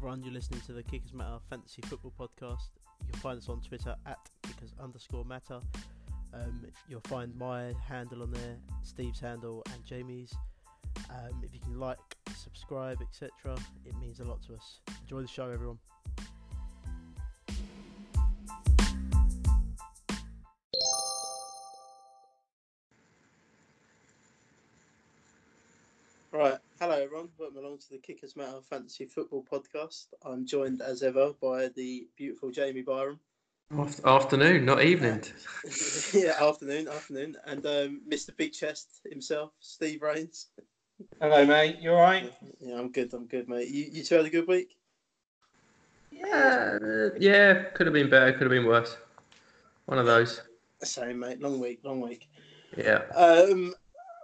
everyone. You're listening to the Kickers Matter Fantasy Football Podcast. You'll find us on Twitter at Kickers underscore Matter. Um, you'll find my handle on there, Steve's handle, and Jamie's. Um, if you can like, subscribe, etc., it means a lot to us. Enjoy the show, everyone. To the Kickers Matter Fantasy Football Podcast. I'm joined as ever by the beautiful Jamie Byram. Afternoon, not evening. yeah, afternoon, afternoon, and um, Mr. Big Chest himself, Steve Rains. Hello, mate. You all right? Yeah, I'm good. I'm good, mate. You, you two had a good week. Uh, yeah, could have been better, could have been worse. One of those. Same, mate. Long week, long week. Yeah. Um,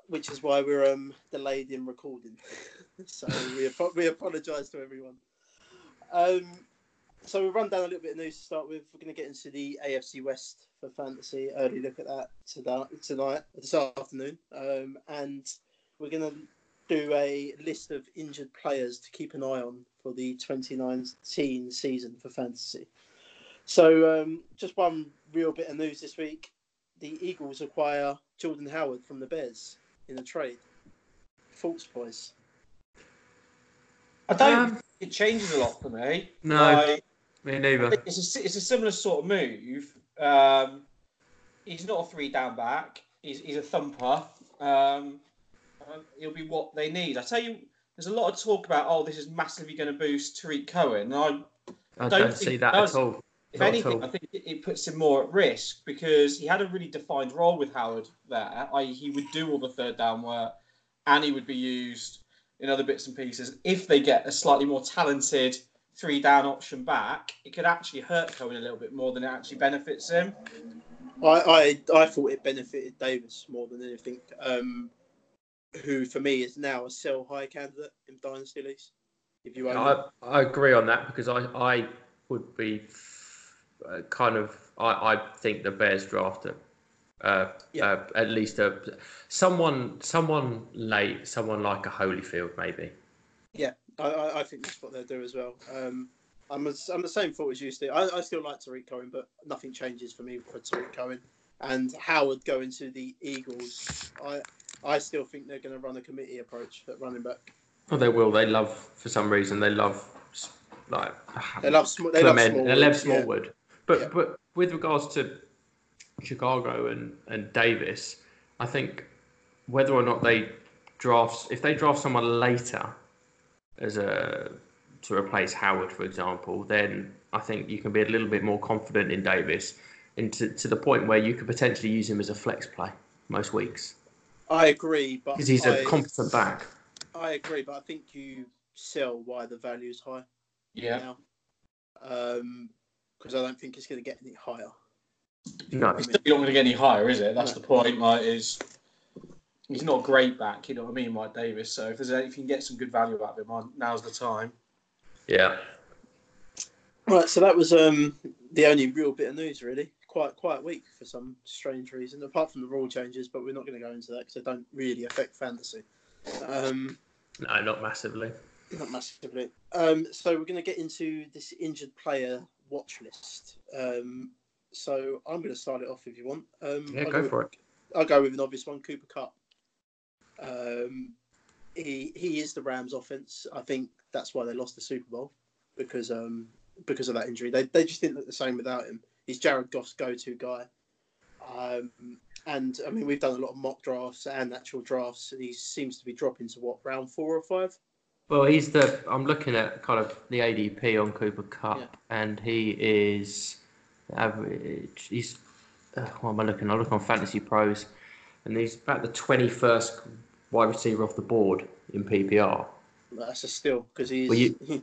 which is why we're um delayed in recording. So we we apologise to everyone. Um, so we'll run down a little bit of news to start with. We're going to get into the AFC West for fantasy. Early look at that tonight this afternoon, um, and we're going to do a list of injured players to keep an eye on for the 2019 season for fantasy. So, um, just one real bit of news this week: the Eagles acquire Jordan Howard from the Bears in a trade. Thoughts, boys? I don't Um, think it changes a lot for me. No. Like, Me neither. it's, a, it's a similar sort of move. Um, he's not a three down back. He's, he's a thumper. Um, he'll be what they need. I tell you, there's a lot of talk about oh, this is massively going to boost Tarik Cohen. And I, I don't don't, see that at all. if Not anything, all. I think it, it puts him more at risk because he had a really defined role with Howard there. I.e., he would do all the third down work, and he would be used in other bits and pieces. If they get a slightly more talented three down option back, it could actually hurt Cohen a little bit more than it actually benefits him. I, I, I thought it benefited Davis more than anything. Um, who for me is now a sell high candidate in dynasty leagues. If you own. I, I agree on that because I, I would be uh, kind of I, I think the Bears drafted uh, Yeah. uh, at least a someone someone late someone like a Holyfield maybe Yeah, I, I, I think that's what they'll do as well. Um, I'm, a, I'm the same thought as you, Steve. I, I still like Tarik Cohen, but nothing changes for me for Tarik Cohen. And Howard going to the Eagles, I I still think they're going to run a committee approach at running back. oh they will they love for some reason they love like They love sm- they love Smallwood. they love yeah. But Yeah. but with regards to Chicago and and Davis I think whether or not they draft if they draft someone later as a to replace Howard, for example, then I think you can be a little bit more confident in Davis, and to, to the point where you could potentially use him as a flex play most weeks I agree, but because he's I, a competent back. I agree, but I think you sell why the value is high Yeah. now. Um, because I don't think it's going to get any higher. No, I mean, You're not going to get any higher, is it? That's No. the point. Like, is he's not a great back, you know what I mean, Mike Davis. So if there's a, if you can get some good value out of him, now's the time. yeah, Right, so that was um, the only real bit of news, really. Quite quite weak for some strange reason, apart from the rule changes. But we're not going to go into that because they don't really affect fantasy, um, no, not massively. not massively. Um, so we're going to get into this injured player watch list. Um, so I'm going to start it off if you want. Um, Yeah, I'll go with- for it. I'll go with an obvious one, Cooper Kupp. Um, he he is the Rams' offense. I think that's why they lost the Super Bowl because um because of that injury. They they just didn't look the same without him. He's Jared Goff's go-to guy. Um, and I mean we've done a lot of mock drafts and actual drafts. And he seems to be dropping to what round four or five. Well, he's the. I'm looking at kind of the ADP on Cooper Kupp, Yeah. and he is average. He's. Uh, what am I looking? I look on Fantasy Pros, and he's about the 21st wide receiver off the board in PPR. That's a steal because he's Well, you-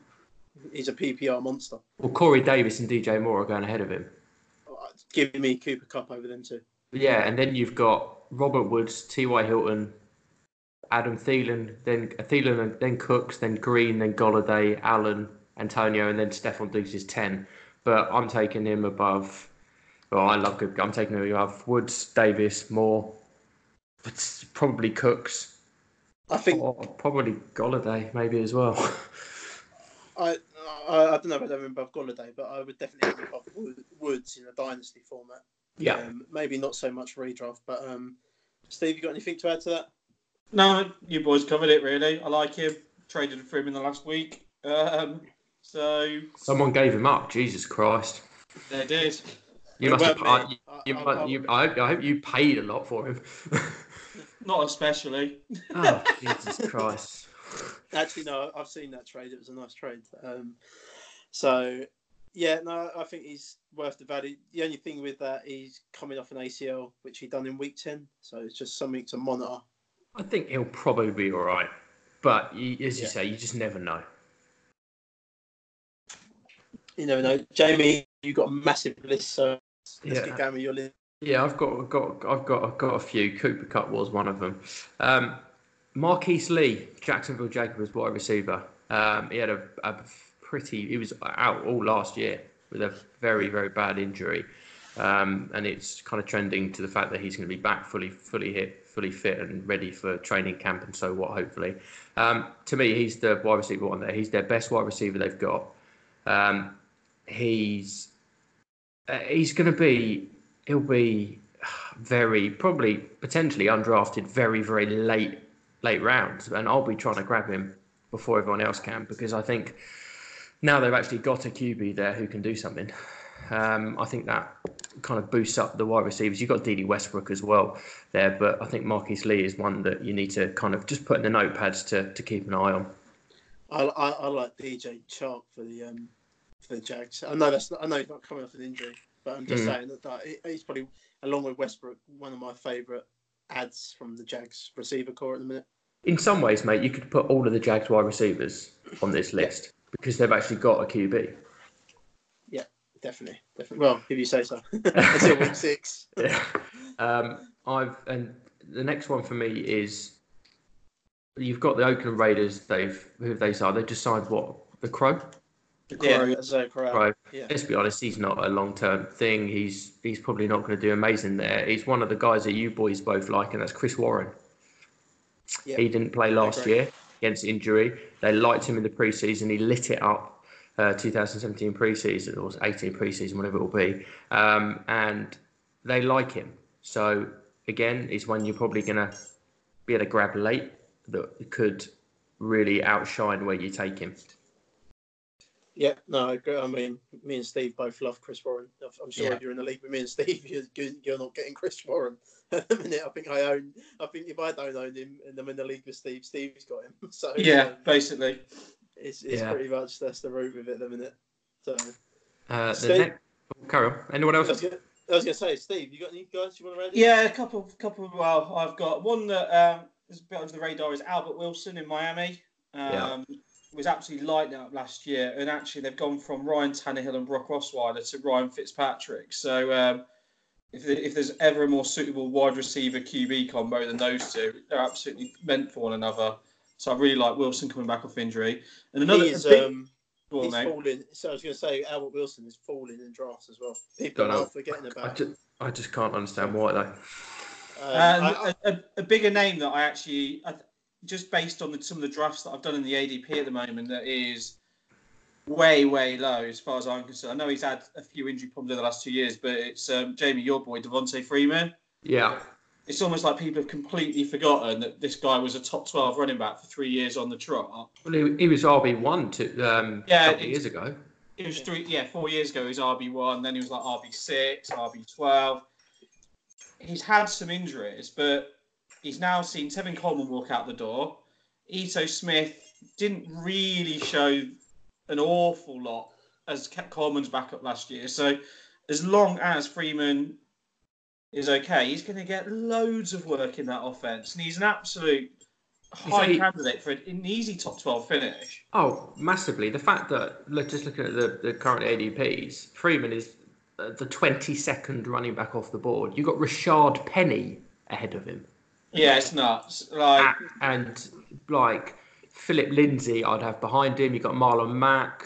he's a PPR monster. Well, Corey Davis and DJ Moore are going ahead of him. Give me Cooper Kupp over them two. Yeah, and then you've got Robert Woods, T.Y. Hilton, Adam Thielen, then Thielen, and then Cooks, then Green, then Golladay, Allen, Antonio, and then Stefon Diggs is 10. But I'm taking him above. Well, I love good. I'm taking him above Woods, Davis, Moore, but probably Cooks, I think or probably Golladay maybe as well. I, I I don't know if I'd have him above Golladay, but I would definitely have him above Woods in a dynasty format. Yeah. Um, maybe not so much redraft, but um, Steve, you got anything to add to that? No, you boys covered it really. I like him. Traded for him in the last week. Um, so Someone gave him up. Jesus Christ. they did. You It must have. I, me. you, I- I- must- I- you, I, hope, I hope you paid a lot for him. Not especially. oh, Jesus Christ. Actually, no, I've seen that trade. It was a nice trade. Um, so, yeah, no, I think he's worth the value. The only thing with that, he's coming off an ACL, which he done in week 10. So it's just something to monitor. I think he'll probably be all right. But you, as you Yeah. say, you just never know. You never know. Jamie, You've got a massive list, so let's Yeah. get going with your list. Yeah, I've got, got, I've got, I've got a few. Cooper Kupp was one of them. Um, Marquise Lee, Jacksonville Jaguars wide receiver. Um, he had a, a pretty. He was out all last year with a very, very bad injury, um, and it's kind of trending to the fact that he's going to be back fully, fully hit, fully fit, and ready for training camp and so what. Hopefully, um, to me, he's the wide receiver one there. He's their best wide receiver they've got. Um, he's uh, he's going to be he'll be very probably potentially undrafted very very late late rounds. And I'll be trying to grab him before everyone else can because I think now they've actually got a QB there who can do something. Um, I think that kind of boosts up the wide receivers. You've got Dede Westbrook as well there but I think Marquise Lee is one that you need to kind of just put in the notepads to, to keep an eye on. I, I, I like DJ Chark for the um, for the Jags. I know that's not, I know he's not coming off an injury, but I'm just Mm. saying that, that he's probably along with Westbrook one of my favourite ads from the Jags receiver corps at the minute. in some ways mate you could put all of the Jags wide receivers on this list because they've actually got a QB Yeah, Definitely, definitely. Well, if you say so. Until week six. Yeah. Um, I've and the next one for me is you've got the Oakland Raiders. They've who they signed? They just signed what the Crow. Yeah. Yeah, Zach Crow. Crow. Yeah. Let's be honest, he's not a long term thing. He's he's probably not going to do amazing there. He's one of the guys that you boys both like, and that's Chris Warren. Yeah. He didn't play last year against injury. They liked him in the preseason. He lit it up. Uh, 2017 preseason or 18 preseason, whatever it will be, um, and they like him. So again, is one you're probably going to be able to grab late that could really outshine where you take him. Yeah, no, I agree. I mean, me and Steve both love Chris Warren. I'm sure Yeah. if you're in the league with me and Steve, you're, you're not getting Chris Warren. At the minute, I think I own. I think if I don't own him and I'm in the league with Steve, Steve's got him. So Yeah, um, basically. it's, it's Yeah. pretty much that's the route with it at the minute. So Uh, the Steve? next, oh, carry on. Anyone I else? was, gonna, I was gonna say, Steve, you got any guys you want to add? Yeah, a couple, couple. Well, I've got one that um, is a bit under the radar is Albert Wilson in Miami. Um, Yeah. Was absolutely lighting up last year, and actually they've gone from Ryan Tannehill and Brock Osweiler to Ryan Fitzpatrick. So um, if, if there's ever a more suitable wide receiver QB combo than those two, they're absolutely meant for one another. So I really like Wilson coming back off injury. And another He's, a big, um, on, he's mate. falling. So I was going to say, Albert Wilson is falling in drafts as well. People are forgetting I about. just, I just can't understand why though. Um, And I- I- a, a, a bigger name that I actually, I, th- just based on the, some of the drafts that I've done in the ADP at the moment, that is way, way low as far as I'm concerned. I know he's had a few injury problems over the last two years, but it's um, Jamie, your boy, Devonta Freeman. Yeah, It's almost like people have completely forgotten that this guy was a top 12 running back for three years on the trot. well, he, he was RB one two um, Yeah, a couple of it's- years ago. It was three, yeah, four years ago. He was RB one, then he was like RB six, RB twelve. He's had some injuries, but he's now seen Tevin Coleman walk out the door. Ito Smith didn't really show an awful lot as Coleman's backup last year. So, as long as Freeman is okay, he's going to get loads of work in that offense, and he's an absolute high he- candidate for an easy top twelve finish. Oh, massively. The fact that look, just looking at the, the current ADPs, Freeman is uh, the 22nd running back off the board. You've got Rashaad Penny ahead of him. Yeah, it's nuts. Like. A- and like Phillip Lindsay, I'd have behind him. You've got Marlon Mack,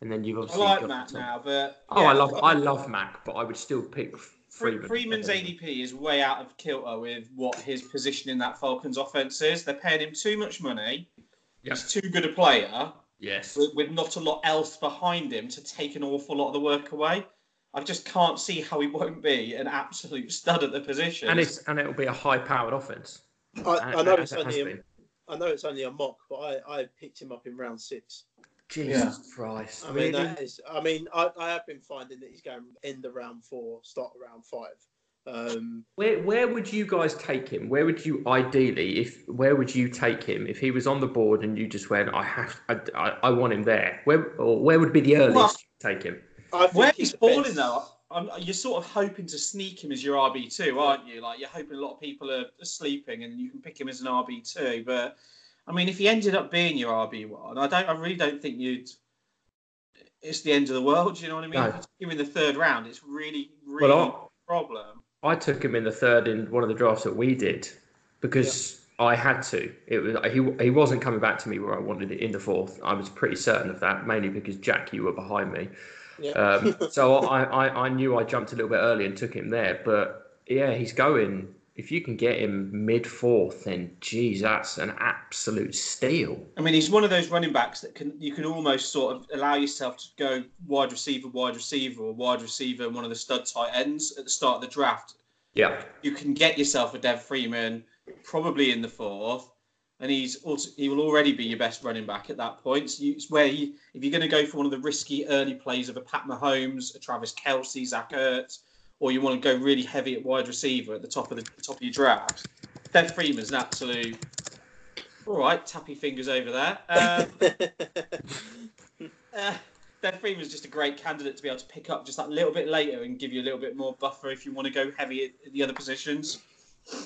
and then you've obviously. I like got Matt now, but Oh, yeah, I love I love Mack, but I would still pick Freeman. Freeman's ADP is way out of kilter with what his position in that Falcons offense is. They're paying him too much money. Yeah. He's too good a player, Yes. with, with not a lot else behind him to take an awful lot of the work away. I just can't see how he won't be an absolute stud at the position. And it's and it'll be a high-powered offense. I, I know it's only a, know it's only a mock, but I, I picked him up in round six. Jesus Christ. I mean, really? that is, I mean, I, I have been finding that he's going end of round four, start of round five. Um, Where where would you guys take him? Where would you ideally, if where would you take him if he was on the board and you just went, I have, I, I, I want him there. Where or where would be the earliest Well- you take him? I Where he's falling though, I'm, you're sort of hoping to sneak him as your RB two, aren't you? Like you're hoping a lot of people are, sleeping and you can pick him as an RB two. But I mean, if he ended up being your RB one, I don't, I really don't think you'd. It's the end of the world. Do you know what I mean? No. If you took him in the third round, it's really, really Well, a problem. I, I took him in the third in one of the drafts that we did because I had to. It was he he wasn't coming back to me where I wanted it in the fourth. I was pretty certain of that, mainly because Jack, you were behind me. Yeah. Um, so I, I, I knew I jumped a little bit early and took him there. But yeah, he's going. If you can get him mid fourth, then geez, that's an absolute steal. I mean, he's one of those running backs that can you can almost sort of allow yourself to go wide receiver, wide receiver, or wide receiver, and one of the stud tight ends at the start of the draft. Yeah, You can get yourself a Dev Freeman probably in the fourth, and he's also he will already be your best running back at that point. So you, it's where he, if you're going to go for one of the risky early plays of a Pat Mahomes, a Travis Kelce, Zach Ertz, or you want to go really heavy at wide receiver at the top of the top of your draft, Dev Freeman's an absolute. All right, tappy fingers over there. Um, uh, Dev Freeman's just a great candidate to be able to pick up just that little bit later and give you a little bit more buffer if you want to go heavy at, at the other positions.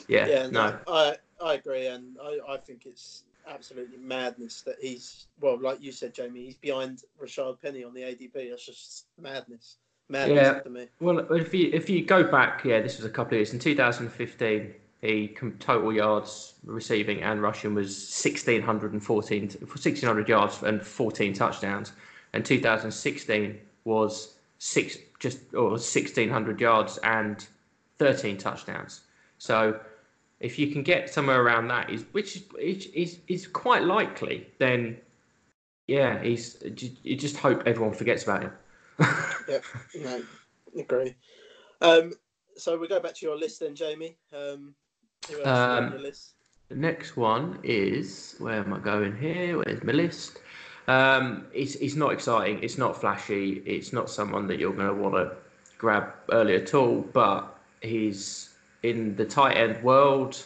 yeah, yeah, no, I, I agree, and I, I think it's absolutely madness that he's well, like you said, Jamie, he's behind Rashaad Penny on the ADP. That's just madness, madness Yeah. to me. Well, if you if you go back, yeah, this was a couple of years. In 2015, he total yards receiving and rushing was 1614, 1600 yards and 14 touchdowns. And 2016 was six just or 1600 yards and 13 touchdowns. So if you can get somewhere around that, is which is is, is, quite likely, then yeah, he's you just hope everyone forgets about him. Yep, no, agree. Um, so we go back to your list then, Jamie. Um, who else is on Um, your list? The next one is where am I going here? Where's my list? Um, it's it's not exciting. It's not flashy. It's not someone that you're going to want to grab early at all. But he's in the tight end world.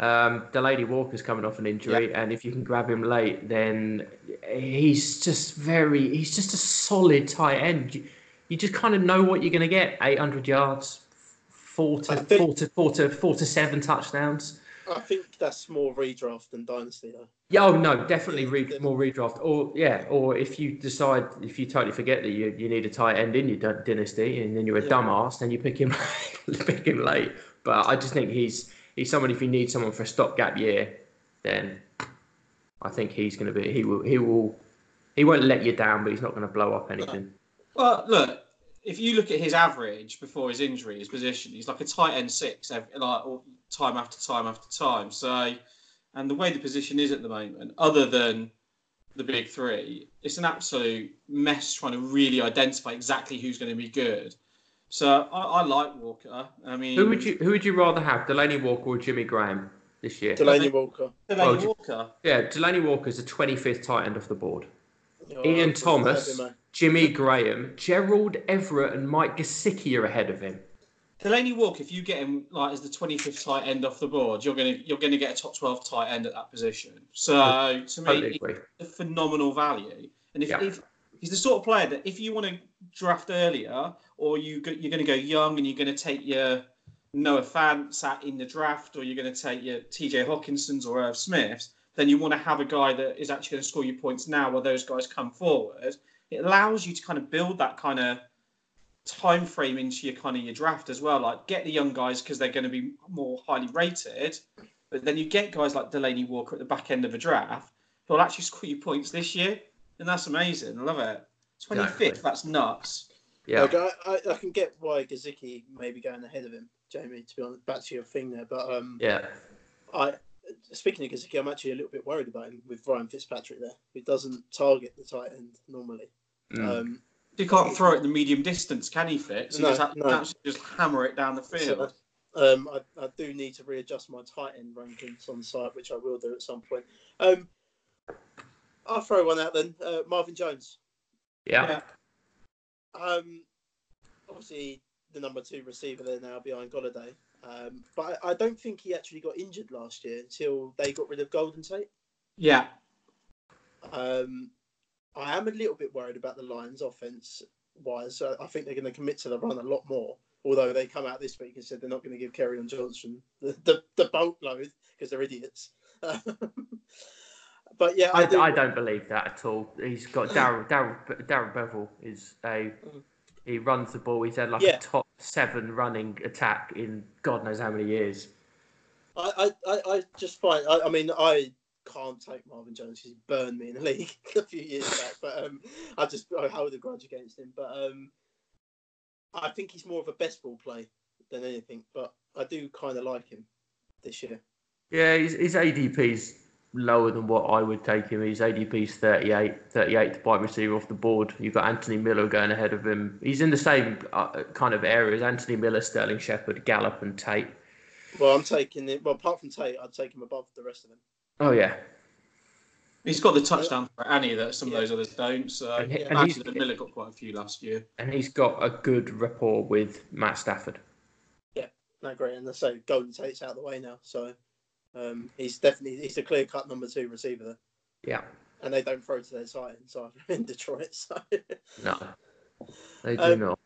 Um, Delanie Walker's coming off an injury, and if you can grab him late, then he's just very. He's just a solid tight end. You, you just kind of know what you're going to get. 800 yards, four to, think, four, to, four, to, four to seven touchdowns. I think that's more redraft than dynasty, though. Yeah, oh no, definitely re- more redraft. Or yeah, or if you decide if you totally forget that you, you need a tight end in your dy- dynasty and then you're a Yeah. dumbass, then you pick him pick him late. But I just think he's he's someone if you need someone for a stopgap year, then I think he's going to be he will he will he won't let you down, but he's not going to blow up anything. Well, look, if you look at his average before his injury, his position, he's like a tight end six, ev- like time after time after time. So, and the way the position is at the moment, other than the big three, it's an absolute mess trying to really identify exactly who's going to be good. So I, I like Walker. I mean, Who would you who would you rather have, Delanie Walker or Jimmy Graham this year? Delanie Walker. Delanie Oh, Walker. Yeah, Delanie Walker is the 25th tight end off the board. Oh, Ian Thomas, have? Jimmy Graham, Gerald Everett, and Mike Gesicki are ahead of him. Delanie Walker, if you get him like as the 25th tight end off the board, you're gonna you're gonna get a top 12 tight end at that position. So to me, Totally agree. a phenomenal value. And if, Yeah. if he's the sort of player that if you want to draft earlier, or you go, you're going to go young and you're going to take your Noah Fant sat in the draft, or you're going to take your TJ Hockensons or Irv Smiths, then you want to have a guy that is actually going to score you points now while those guys come forward. It allows you to kind of build that kind of time frame into your kind of your draft as well. Like get the young guys because they're going to be more highly rated, but then you get guys like Delanie Walker at the back end of a draft who'll actually score you points this year, and that's amazing. I love it. Twenty fifth, Exactly. that's nuts. Yeah. Like, I, I, I can get why Gesicki may be going ahead of him, Jamie. To be honest, back to your thing there, but um, Yeah. I speaking of Gesicki, I'm actually a little bit worried about him with Ryan Fitzpatrick there, who doesn't target the tight end normally. Mm. Um, You can't throw it the medium distance, can he, Fitz? He No, just, no. just hammer it down the field. so, um, I, I do need to readjust my tight end rankings on the site, which I will do at some point. Um, I'll throw one out then. Uh, Marvin Jones. yeah. Um, obviously, the number two receiver there now behind Golladay. Um, but I, I don't think he actually got injured last year until they got rid of Golden Tate. Yeah. Um, I am a little bit worried about the Lions' offense wise. I think they're going to commit to the run a lot more. Although they come out this week and said they're not going to give Kerryon Johnson the, the, the boatload because they're idiots. but yeah, I, I, do, I don't believe that at all. He's got Darrell Darrell Darrell Bevell is a he runs the ball. He's had like Yeah. a top seven running attack in God knows how many years. I, I, I, I just find. I, I mean, I can't take Marvin Jones. He's burned me in the league a few years back. But um, I just I hold a grudge against him. But um, I think he's more of a best ball play than anything. But I do kind of like him this year. Yeah, his, his ADP's lower than what I would take him. His ADP's 38, 38th wide receiver off the board. You've got Anthony Miller going ahead of him. He's in the same uh, kind of areas. Anthony Miller, Sterling Shepard, Gallup, and Tate. Well, I'm taking it. Well, apart from Tate, I'd take him above the rest of them. Oh yeah, He's got the touchdown for Annie that some of those others don't. So And he- Yeah. and actually, Miller got quite a few last year. and he's got a good rapport with Matt Stafford. Yeah, no, great. And I say Golden Tate's out of the way now, so um, he's definitely he's a clear cut number two receiver there. Yeah, And they don't throw to their side inside in Detroit. So no, they do Um, not.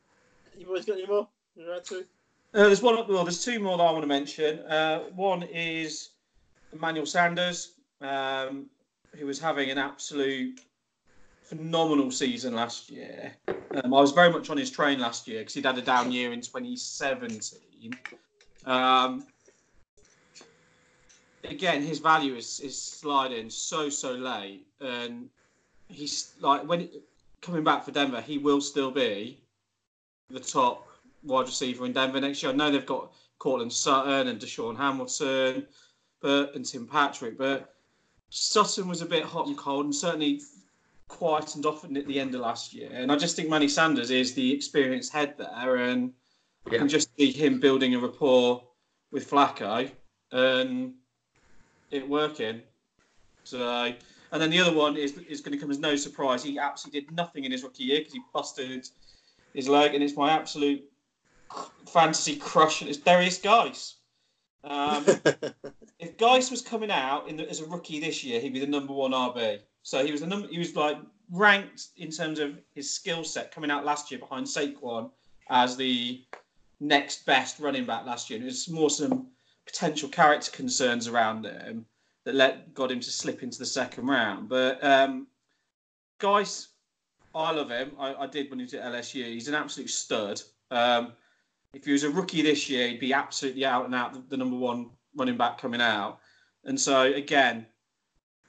you boys got any more? You add to? Uh, there's one. Well, there's two more that I want to mention. Uh, one is Emmanuel Sanders, um, who was having an absolute phenomenal season last year. Um, I was very much on his train last year because he'd had a down year in 2017. Um, again, his value is, is sliding so so late, and he's like when coming back for Denver, he will still be the top wide receiver in Denver next year. I know they've got Courtland Sutton and DaeSean Hamilton, but and Tim Patrick, but Sutton was a bit hot and cold, and certainly quietened off at the end of last year. And I just think Manny Sanders is the experienced head there, and I can just see him building a rapport with Flacco and it working. So, and then the other one is is going to come as no surprise. He absolutely did nothing in his rookie year because he busted his leg, and it's my absolute fantasy crush. And it's Derrius Guice. Um, if Guice was coming out in the, as a rookie this year, he'd be the number one RB. So he was the number. He was like ranked in terms of his skill set coming out last year behind Saquon as the next best running back last year. And it was more some potential character concerns around him that let got him to slip into the second round. But um, I love him. I, I did when he was at LSU. He's an absolute stud. Um, if he was a rookie this year, he'd be absolutely out and out the, the number one running back coming out. And so again,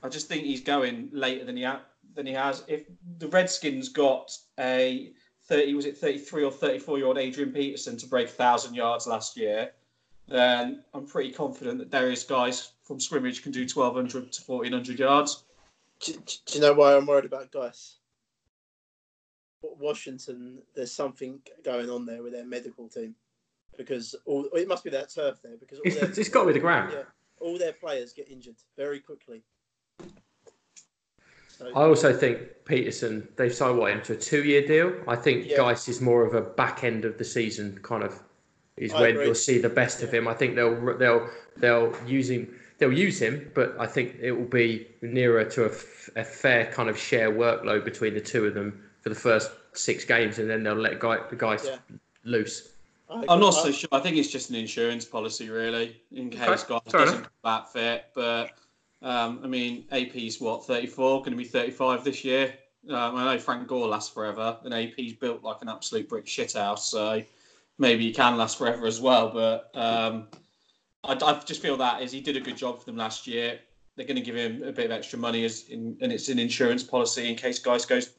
I just think he's going later than he ha- than he has. If the Redskins got a thirty, was it thirty three or thirty four year old Adrian Peterson to break thousand yards last year, then I'm pretty confident that Derrius Guice from scrimmage can do twelve hundred to fourteen hundred yards. do, do you know why I'm worried about Guice? Washington, there's something going on there with their medical team because all it must be that turf there because all It's, their, it's got to be the ground. yeah, all their players get injured very quickly. So, I also think Peterson, they've signed what into a two-year deal. I think Yeah. Guice is more of a back end of the season kind of is I when agree. you'll see the best of him. I think they'll they'll they'll use him. They'll use him, but I think it will be nearer to a, f- a fair kind of share workload between the two of them for the first six games, and then they'll let guy, the guys Yeah. loose. I I'm not so sure. I think it's just an insurance policy, really, in case Okay, guys fair doesn't enough. come back fit. But um, I mean, AP's what 34, going to be 35 this year. Um, I know Frank Gore lasts forever, and AP's built like an absolute brick shithouse, so maybe he can last forever as well. But um, I, I just feel that is he did a good job for them last year. They're going to give him a bit of extra money, as in, and it's an insurance policy in case Guice goes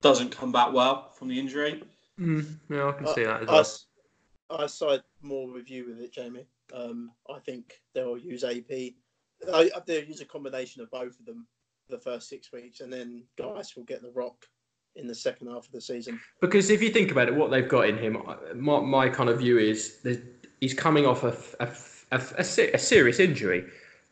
doesn't come back well from the injury. Mm, yeah, I can see that as I, well. s- I side more with you with it, Jamie. Um, I think they'll use AP I, I they use a combination of both of them for the first six weeks, and then Guice will get the rock in the second half of the season. Because if you think about it, what they've got in him, uh, my, my kind of view is he's coming off a, a, a, a, a serious injury.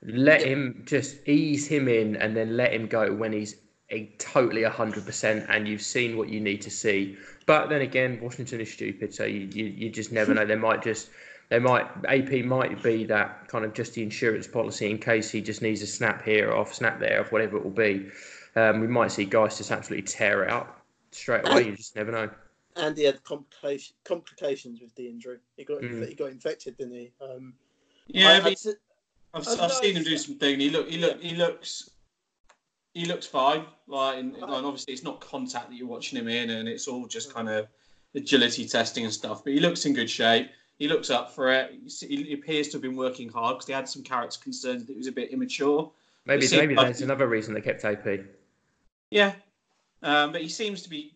Let Yeah. him just ease him in and then let him go when he's a totally 100% and you've seen what you need to see. But then again, Washington is stupid, so you, you, you just never know. They might just, they might, AP might be that kind of just the insurance policy in case he just needs a snap here, or off, snap there, off, whatever it will be. Um, we might see Guice just absolutely tear it up straight away. You just never know. And he had complication, complications with the injury. He got Mm. he got infected, didn't he? Um, Yeah, I- but I'd say- I've, I I've seen him do something. He look, he look, he looks, he looks fine. Like, and, and obviously it's not contact that you're watching him in, and it's all just kind of agility testing and stuff. But he looks in good shape. He looks up for it. You He appears to have been working hard because he had some character concerns that he was a bit immature. Maybe It maybe like that's he- another reason they kept AP. Yeah, um, but he seems to be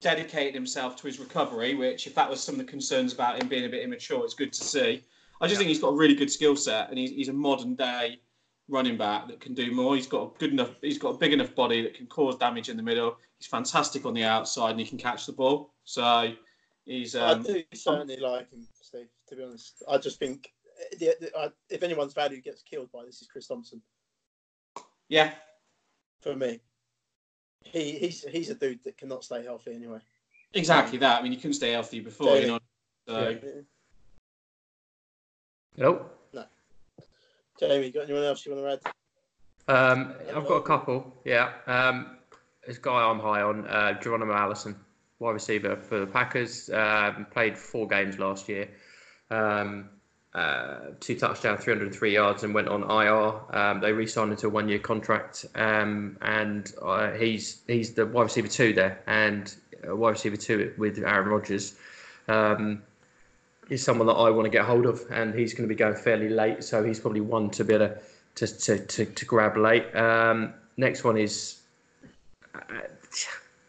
dedicating himself to his recovery. Which, if that was some of the concerns about him being a bit immature, it's good to see. I just Yeah. think he's got a really good skill set, and he's, he's a modern day running back that can do more. He's got a good enough, he's got a big enough body that can cause damage in the middle. He's fantastic on the outside, and he can catch the ball. So he's um, I do certainly like him, Steve. To be honest, I just think the, the, I, if anyone's value gets killed by this, is Chris Thompson. yeah, For me, he he's he's a dude that cannot stay healthy anyway. exactly that. I mean, you couldn't stay healthy before, you know. So Hello. Jamie, got anyone else you want to add? Um, I've got a couple. Yeah. Um, this guy I'm high on, uh, Geronimo Allison, wide receiver for the Packers. Um, played four games last year. Um, uh, two touchdowns, 303 yards, and went on IR. Um, they re-signed into a one-year contract, um, and uh, he's he's the wide receiver two there, and wide receiver two with Aaron Rodgers. Um, is someone that I want to get hold of, and he's going to be going fairly late, so he's probably one to be able to to, to, to, to grab late. Um, next one is uh,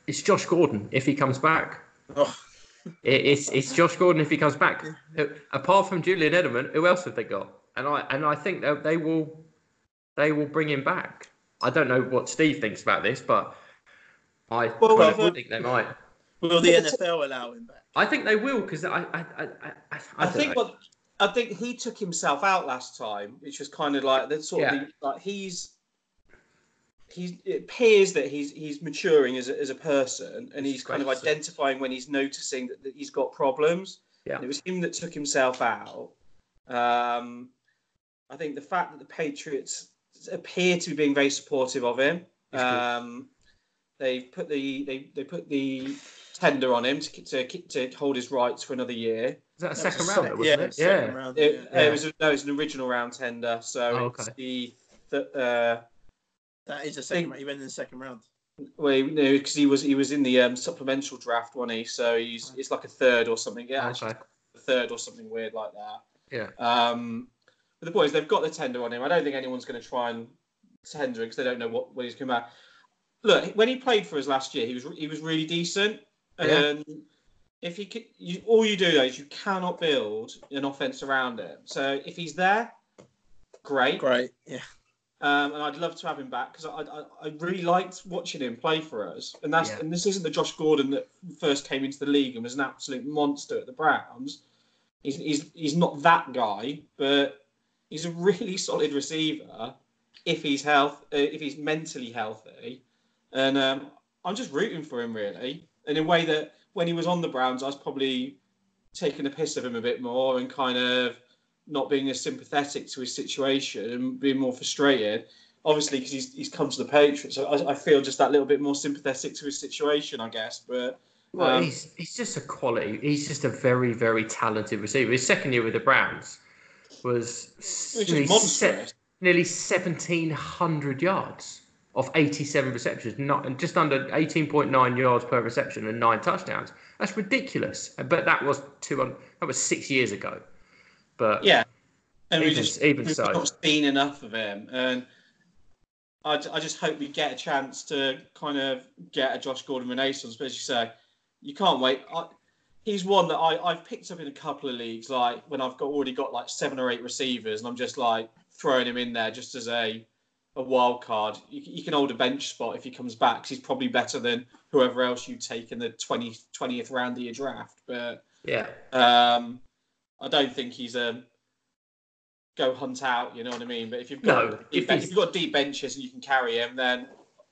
it's Josh Gordon if he comes back. Oh, it's it's Josh Gordon if he comes back. Apart from Julian Edelman, who else have they got? And I and I think that they will they will bring him back. I don't know what Steve thinks about this, but I Well, of well, think they might. will the NFL allow him back? I think they will because I I, I, I, I, I, I think know. what I think he took himself out last time, which was kind of like that sort Yeah. of the, like he's he's it appears that he's he's maturing as a, as a person and he's kind of identifying when he's noticing that, that he's got problems. Yeah. And it was him that took himself out. Um, I think the fact that the Patriots appear to be being very supportive of him. Um, they put the they, they put the tender on him to, to to hold his rights for another year. Is that a second a round, sec- yeah, it? Yeah. round, It, yeah. it was a, no, it was an original round tender, so Oh, it's okay. the the uh, That is a second round. He went in the second round. well, no, because he was he was in the um, supplemental draft, wasn't he? So he's it's like a third or something. Yeah, actually, a third or something weird like that. Yeah. Um, but the boys, they've got the tender on him. I don't think anyone's going to try and tender him because they don't know what when he's coming back. Look, when he played for us last year, he was he was really decent. Yeah. And if you, could, you all you do though is you cannot build an offense around him. So if he's there, great. Great. Yeah. Um, and I'd love to have him back because I, I, I really liked watching him play for us. And that's Yeah. and this isn't the Josh Gordon that first came into the league and was an absolute monster at the Browns. He's, he's, he's not that guy, but he's a really solid receiver if he's health uh, if he's mentally healthy. And um, I'm just rooting for him really in a way that when he was on the Browns, I was probably taking a piss of him a bit more and kind of not being as sympathetic to his situation and being more frustrated. Obviously, because he's, he's come to the Patriots, so I, I feel just that little bit more sympathetic to his situation, I guess. But Well, Um, he's he's just a quality. He's just a very very talented receiver. His second year with the Browns was s- Which is nearly, monstrous. nearly seventeen hundred yards of eighty-seven receptions, not just under eighteen point nine yards per reception and nine touchdowns. That's ridiculous. But that was two. That was six years ago. But yeah, and we Even- just even we've so. not seen enough of him, and I, I just hope we get a chance to kind of get a Josh Gordon renaissance. But as you say, you can't wait. I, he's one that I, I've picked up in a couple of leagues, like when I've got already got like seven or eight receivers, and I'm just like throwing him in there just as a a wild card. You, you can hold a bench spot if he comes back. 'cause he's probably better than whoever else you take in the 20, 20th round of your draft. But Yeah. um, I don't think he's a go hunt out. You know what I mean? But if you've got No, deep if if you've got deep benches and you can carry him, then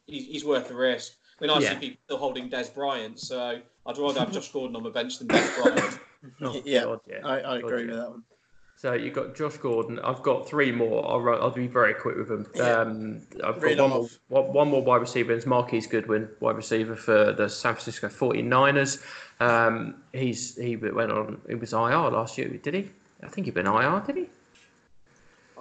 he's, he's worth the risk. I mean, I Yeah. see people still holding Des Bryant, so I'd rather have Josh Gordon on the bench than Des Bryant. Oh, Yeah. God, yeah. I, I agree God, with that one. So you've got Josh Gordon. I've got three more. I'll, ru- I'll be very quick with them. Yeah. Um, I've got one more, one, one more wide receiver. It's Marquise Goodwin, wide receiver for the San Francisco 49ers. Um, he's he went on. It was IR last year, did he? I think he'd been IR, did he?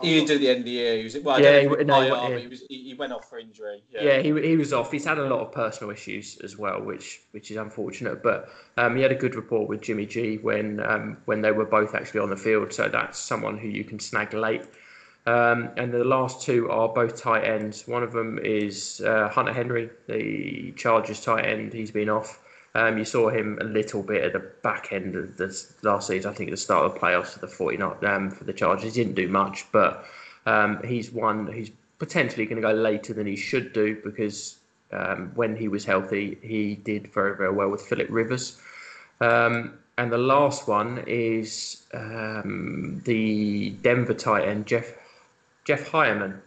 He did at the end of the year. He was well, Yeah, he no, IR, yeah. he, was, he, he went off for injury. Yeah. Yeah, he, he was off. He's had a lot of personal issues as well, which which is unfortunate. But um, he had a good rapport with Jimmy G when um, when they were both actually on the field. So that's someone who you can snag late. Um, and the last two are both tight ends. One of them is uh, Hunter Henry, the Chargers tight end. He's been off. Um, you saw him a little bit at the back end of the last season. I think at the start of the playoffs for the 49 um, for the Chargers. He didn't do much, but um, he's one who's potentially going to go later than he should do because um, when he was healthy, he did very, very well with Philip Rivers. Um, and the last one is um, the Denver tight end, Jeff Jeff. Um,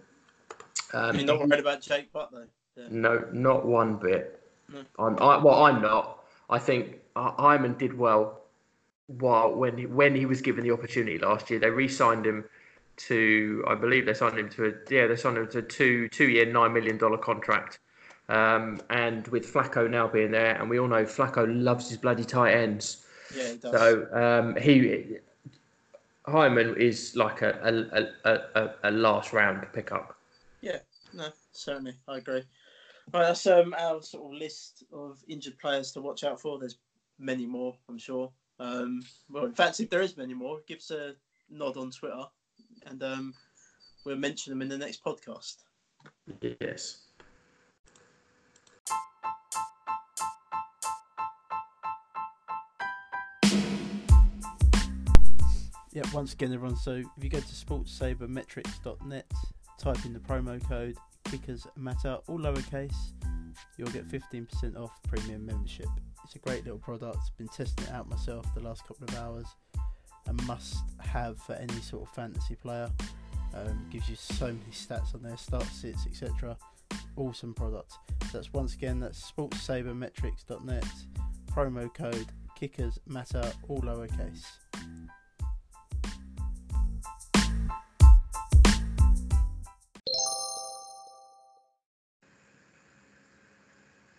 You're not worried about Jake Butler? Yeah. no, not one bit. No. I'm, I, well, I'm not. I think uh, Heuerman did well while when he, when he was given the opportunity last year. They re-signed him to, I believe they signed him to a yeah, they signed him to a two two year nine million dollar contract. Um, and with Flacco now being there, and we all know Flacco loves his bloody tight ends. Yeah, he does. So um, he Heuerman is like a a, a, a, a last round pickup. Yeah, no, certainly, I agree. Right, that's um, our sort of list of injured players to watch out for. There's many more, I'm sure. Um, well, in fact, if there is many more, give us a nod on Twitter, and um, we'll mention them in the next podcast. Yes. Yeah, once again, everyone. So if you go to sportsabermetrics.net, type in the promo code Kickers Matter, all lowercase, you'll get 15% off premium membership. It's a great little product. Been testing it out myself the last couple of hours. A must have for any sort of fantasy player. Um, gives you so many stats on there, start sits, etc. Awesome product. So that's once again that's sportsabermetrics.net, promo code Kickers Matter, all lowercase.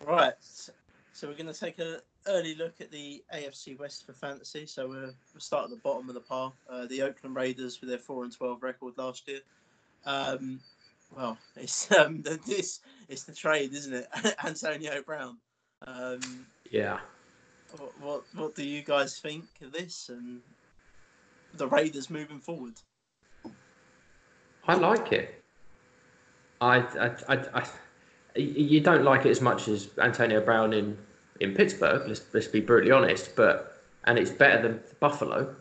Right, so we're going to take an early look at the AFC West for fantasy. So we're, we'll start at the bottom of the pile. Uh, the Oakland Raiders with their four and twelve record last year. Um, well, it's um, the, this it's the trade, isn't it? Antonio Brown. Um, Yeah. what, what what do you guys think of this and the Raiders moving forward? I like it. I, I, I, I, you don't like it as much as Antonio Brown in, in Pittsburgh. Let's, let's be brutally honest. But and it's better than Buffalo.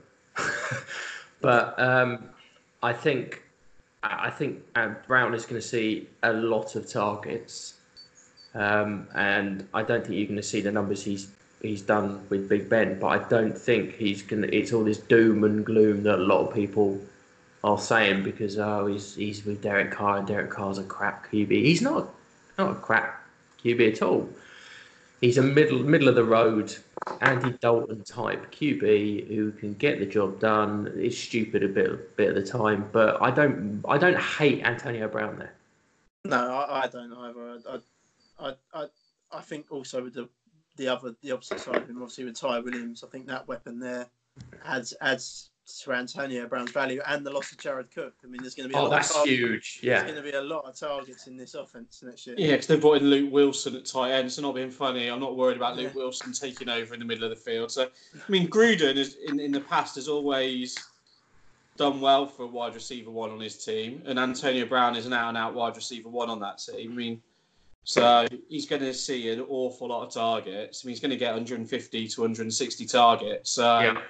but um, I think I think uh, Brown is going to see a lot of targets, um, and I don't think you're going to see the numbers he's he's done with Big Ben. But I don't think he's going. to It's all this doom and gloom that a lot of people are saying because oh he's he's with Derek Carr and Derek Carr's a crap QB. He's not not a crap QB at all. He's a middle middle of the road Andy Dalton type QB who can get the job done. Is stupid a bit bit of the time, but I don't I don't hate Antonio Brown there. No, I, I don't either. I, I, I, I think also with the the other the opposite side of him, obviously with Ty Williams, I think that weapon there adds adds Antonio Brown's value and the loss of Jared Cook. I mean, there's going to be a Oh, lot that's of targets. huge. There's going to be a lot of targets in this offense next year. Yeah, because they brought in Luke Wilson at tight end. So not being funny, I'm not worried about Luke Yeah. Wilson taking over in the middle of the field. So I mean, Gruden is in, in the past has always done well for a wide receiver one on his team, and Antonio Brown is an out and out wide receiver one on that team. I mean, so he's going to see an awful lot of targets. I mean, he's going to get 150 to 160 targets. So Yeah.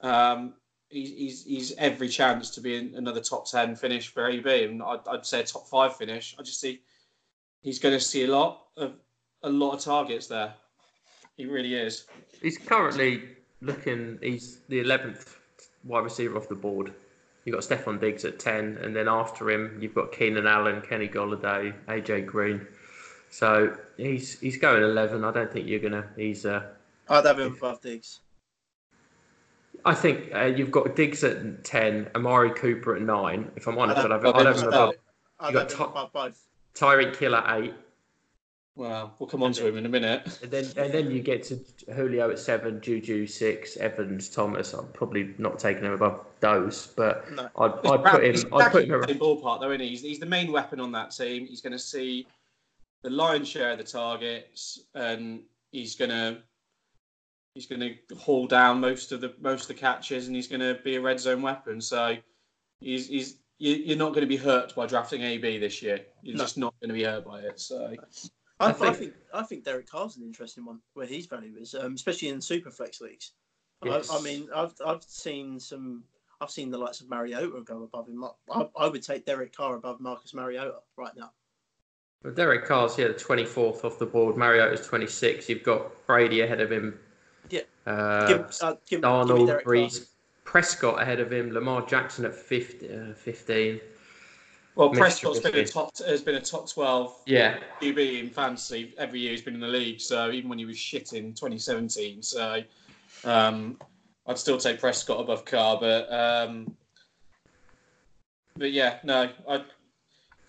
um, he's, he's, he's every chance to be in another top 10 finish for AB. And I'd, I'd say a top five finish. I just see he's going to see a lot of a lot of targets there. He really is. He's currently looking. He's the eleventh wide receiver off the board. You've got Stefon Diggs at ten, and then after him, you've got Keenan Allen, Kenny Golladay, AJ Green. So he's he's going eleven. I don't think you're gonna. He's. Uh, I'd have him above Diggs. I think uh, you've got Diggs at ten, Amari Cooper at nine. If I'm honest, I'd I'd have, have I'd him have above- above You have got him top- Tyreek Hill at eight, Well, we'll come on to him in a minute. and then and then you get to Julio at seven, Juju six, Evans, Thomas. I'm probably not taking him above those, but No. I'd, I'd put him. He's I'd put him. the same Around, ballpark, though, isn't he? He's, he's the main weapon on that team. He's going to see the lion's share of the targets, and he's going to he's going to haul down most of the most of the catches, and he's going to be a red zone weapon. So he's he's you, you're not going to be hurt by drafting AB this year. You're No. just not going to be hurt by it. So I, I I think- think I think Derek Carr's an interesting one where his value is, um, especially in super flex leagues. Yes. I, I mean, I've I've seen some. I've seen the likes of Mariota go above him. I, I would take Derek Carr above Marcus Mariota right now. but Derek Carr's here, the 24th off the board. Mariota's 26. You've got Brady ahead of him. Yeah. Uh, give, uh, give, give me Darnold, Derek Brees, Prescott ahead of him. Lamar Jackson at 50, uh, 15. well, Mixture Prescott's of been a this. top has been a top twelve Yeah, QB in fantasy every year he's been in the league. So even when he was shit in 2017, so um, I'd still take Prescott above Carr. But um, but yeah, no, I.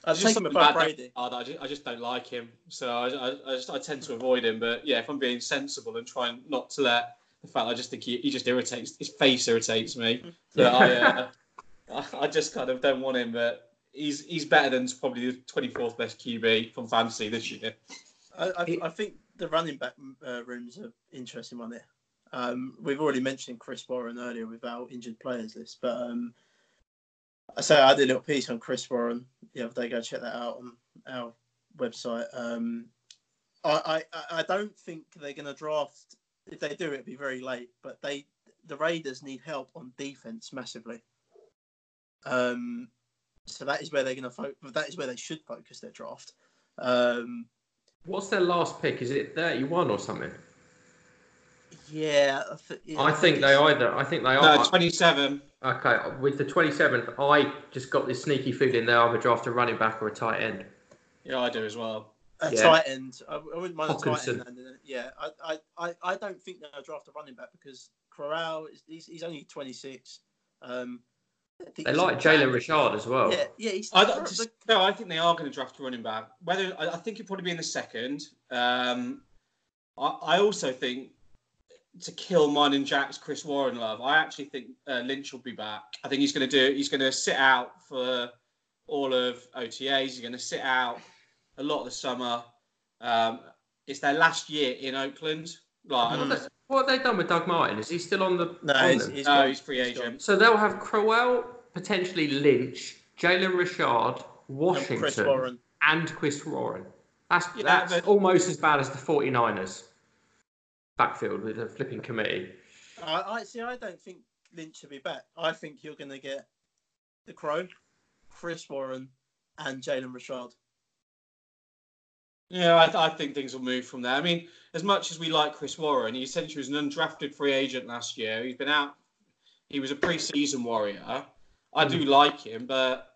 I'd there's take him something above about Brady. That I just, I just don't like him, so I, I, I, just, I tend to avoid him. But yeah, if I'm being sensible and trying not to let the fact I just think he, he just irritates his face irritates me. That I, uh, I I just kind of don't want him, but he's he's better than probably the 24th best QB from fantasy this year. I, I, He- I think the running back uh, room's an interesting one there. Um, we've already mentioned Chris Warren earlier with our injured players list, but um, I say I did a little piece on Chris Warren the other day. Go check that out on our website. Um, I, I, I don't think they're going to draft. If they do, it'd be very late. But they, the Raiders, need help on defense massively. Um, so that is where they're going to focus. That is where they should focus their draft. Um, What's their last pick? Is it 31 or something? Yeah, I, th- yeah, I think they either. I think they No, are. 27. Okay, with the 27th, I just got this sneaky feeling they either draft a running back or a tight end. Yeah, I do as well. A Yeah. tight end. I, I wouldn't mind a tight end. And, uh, yeah, I, I, I, I don't think they'll draft a running back because Crowell is he's, he's only 26. Um, I think They like Jalen Richard as well. Yeah, yeah. He's, I, just, no, I think they are going to draft a running back. Whether I, I think it'll probably be in the second. Um, I, I also think to kill mine and Jack's Chris Warren love. I actually think uh, Lynch will be back. I think he's going to do. He's going to sit out for all of OTAs. He's going to sit out a lot of the summer. Um, it's their last year in Oakland. Like, Mm. What have they done with Doug Martin? Is he still on the? no, on he's, he's, no, he's free He's gone. agent. So they'll have Crowell, potentially Lynch, Jalen Richard, And Washington, Chris Warren. and Chris Warren. That's Yeah, that's but- almost as bad as the 49ers backfield with a flipping committee. I, I see. I don't think Lynch should be back. I think you're going to get the Crow, Chris Warren, and Jalen Richard. Yeah, I, I think things will move from there. I mean, as much as we like Chris Warren, he essentially was an undrafted free agent last year. He's been out. He was a pre-season warrior. I do hmm. like him, but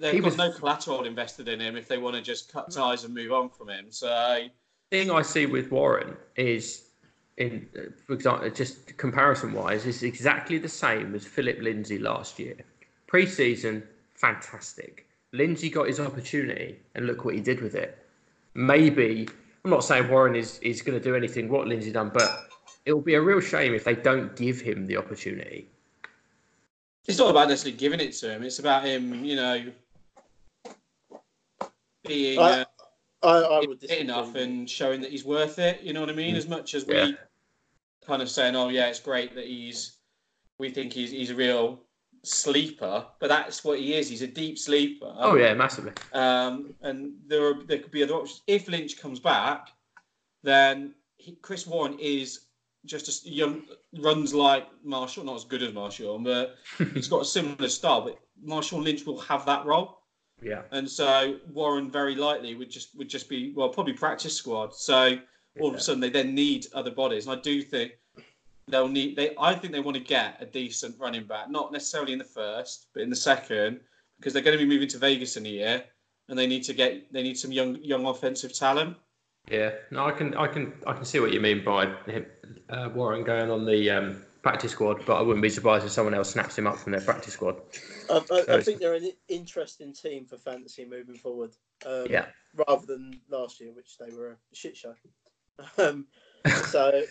got was- no collateral invested in him if they want to just cut ties and move on from him. So the thing I see with Warren is, in for example, just comparison wise, is exactly the same as Phillip Lindsay last year. Pre-season, fantastic. Lindsay got his opportunity, and look what he did with it. Maybe I'm not saying Warren is is going to do anything what Lindsay done, but it will be a real shame if they don't give him the opportunity. it's not about necessarily giving it to him. It's about him, you know, being I- uh, I, I would fit disagree enough and showing that he's worth it. You know what I mean? Mm. As much as we kind of saying, "Oh yeah, it's great that he's," we think he's he's a real sleeper, but that's what he is. He's a deep sleeper. Oh yeah, massively. Um, and there are there could be other options. If Lynch comes back, then he, Chris Warren is just a young runs like Marshawn, not as good as Marshawn, but he's got a similar style. But Marshawn Lynch will have that role, Yeah. and so Warren very likely would just would just be well probably practice squad. So all of a sudden they then need other bodies, and I do think they'll need they. I think they want to get a decent running back, not necessarily in the first, but in the second, because they're going to be moving to Vegas in a year, and they need to get they need some young young offensive talent. Yeah, no, I can, I can, I can see what you mean by him, uh, Warren going on the um, practice squad, but I wouldn't be surprised if someone else snaps him up from their practice squad. I, I, I think they're an interesting team for fantasy moving forward. Um, Yeah. Rather than last year, which they were a shit show. Um, so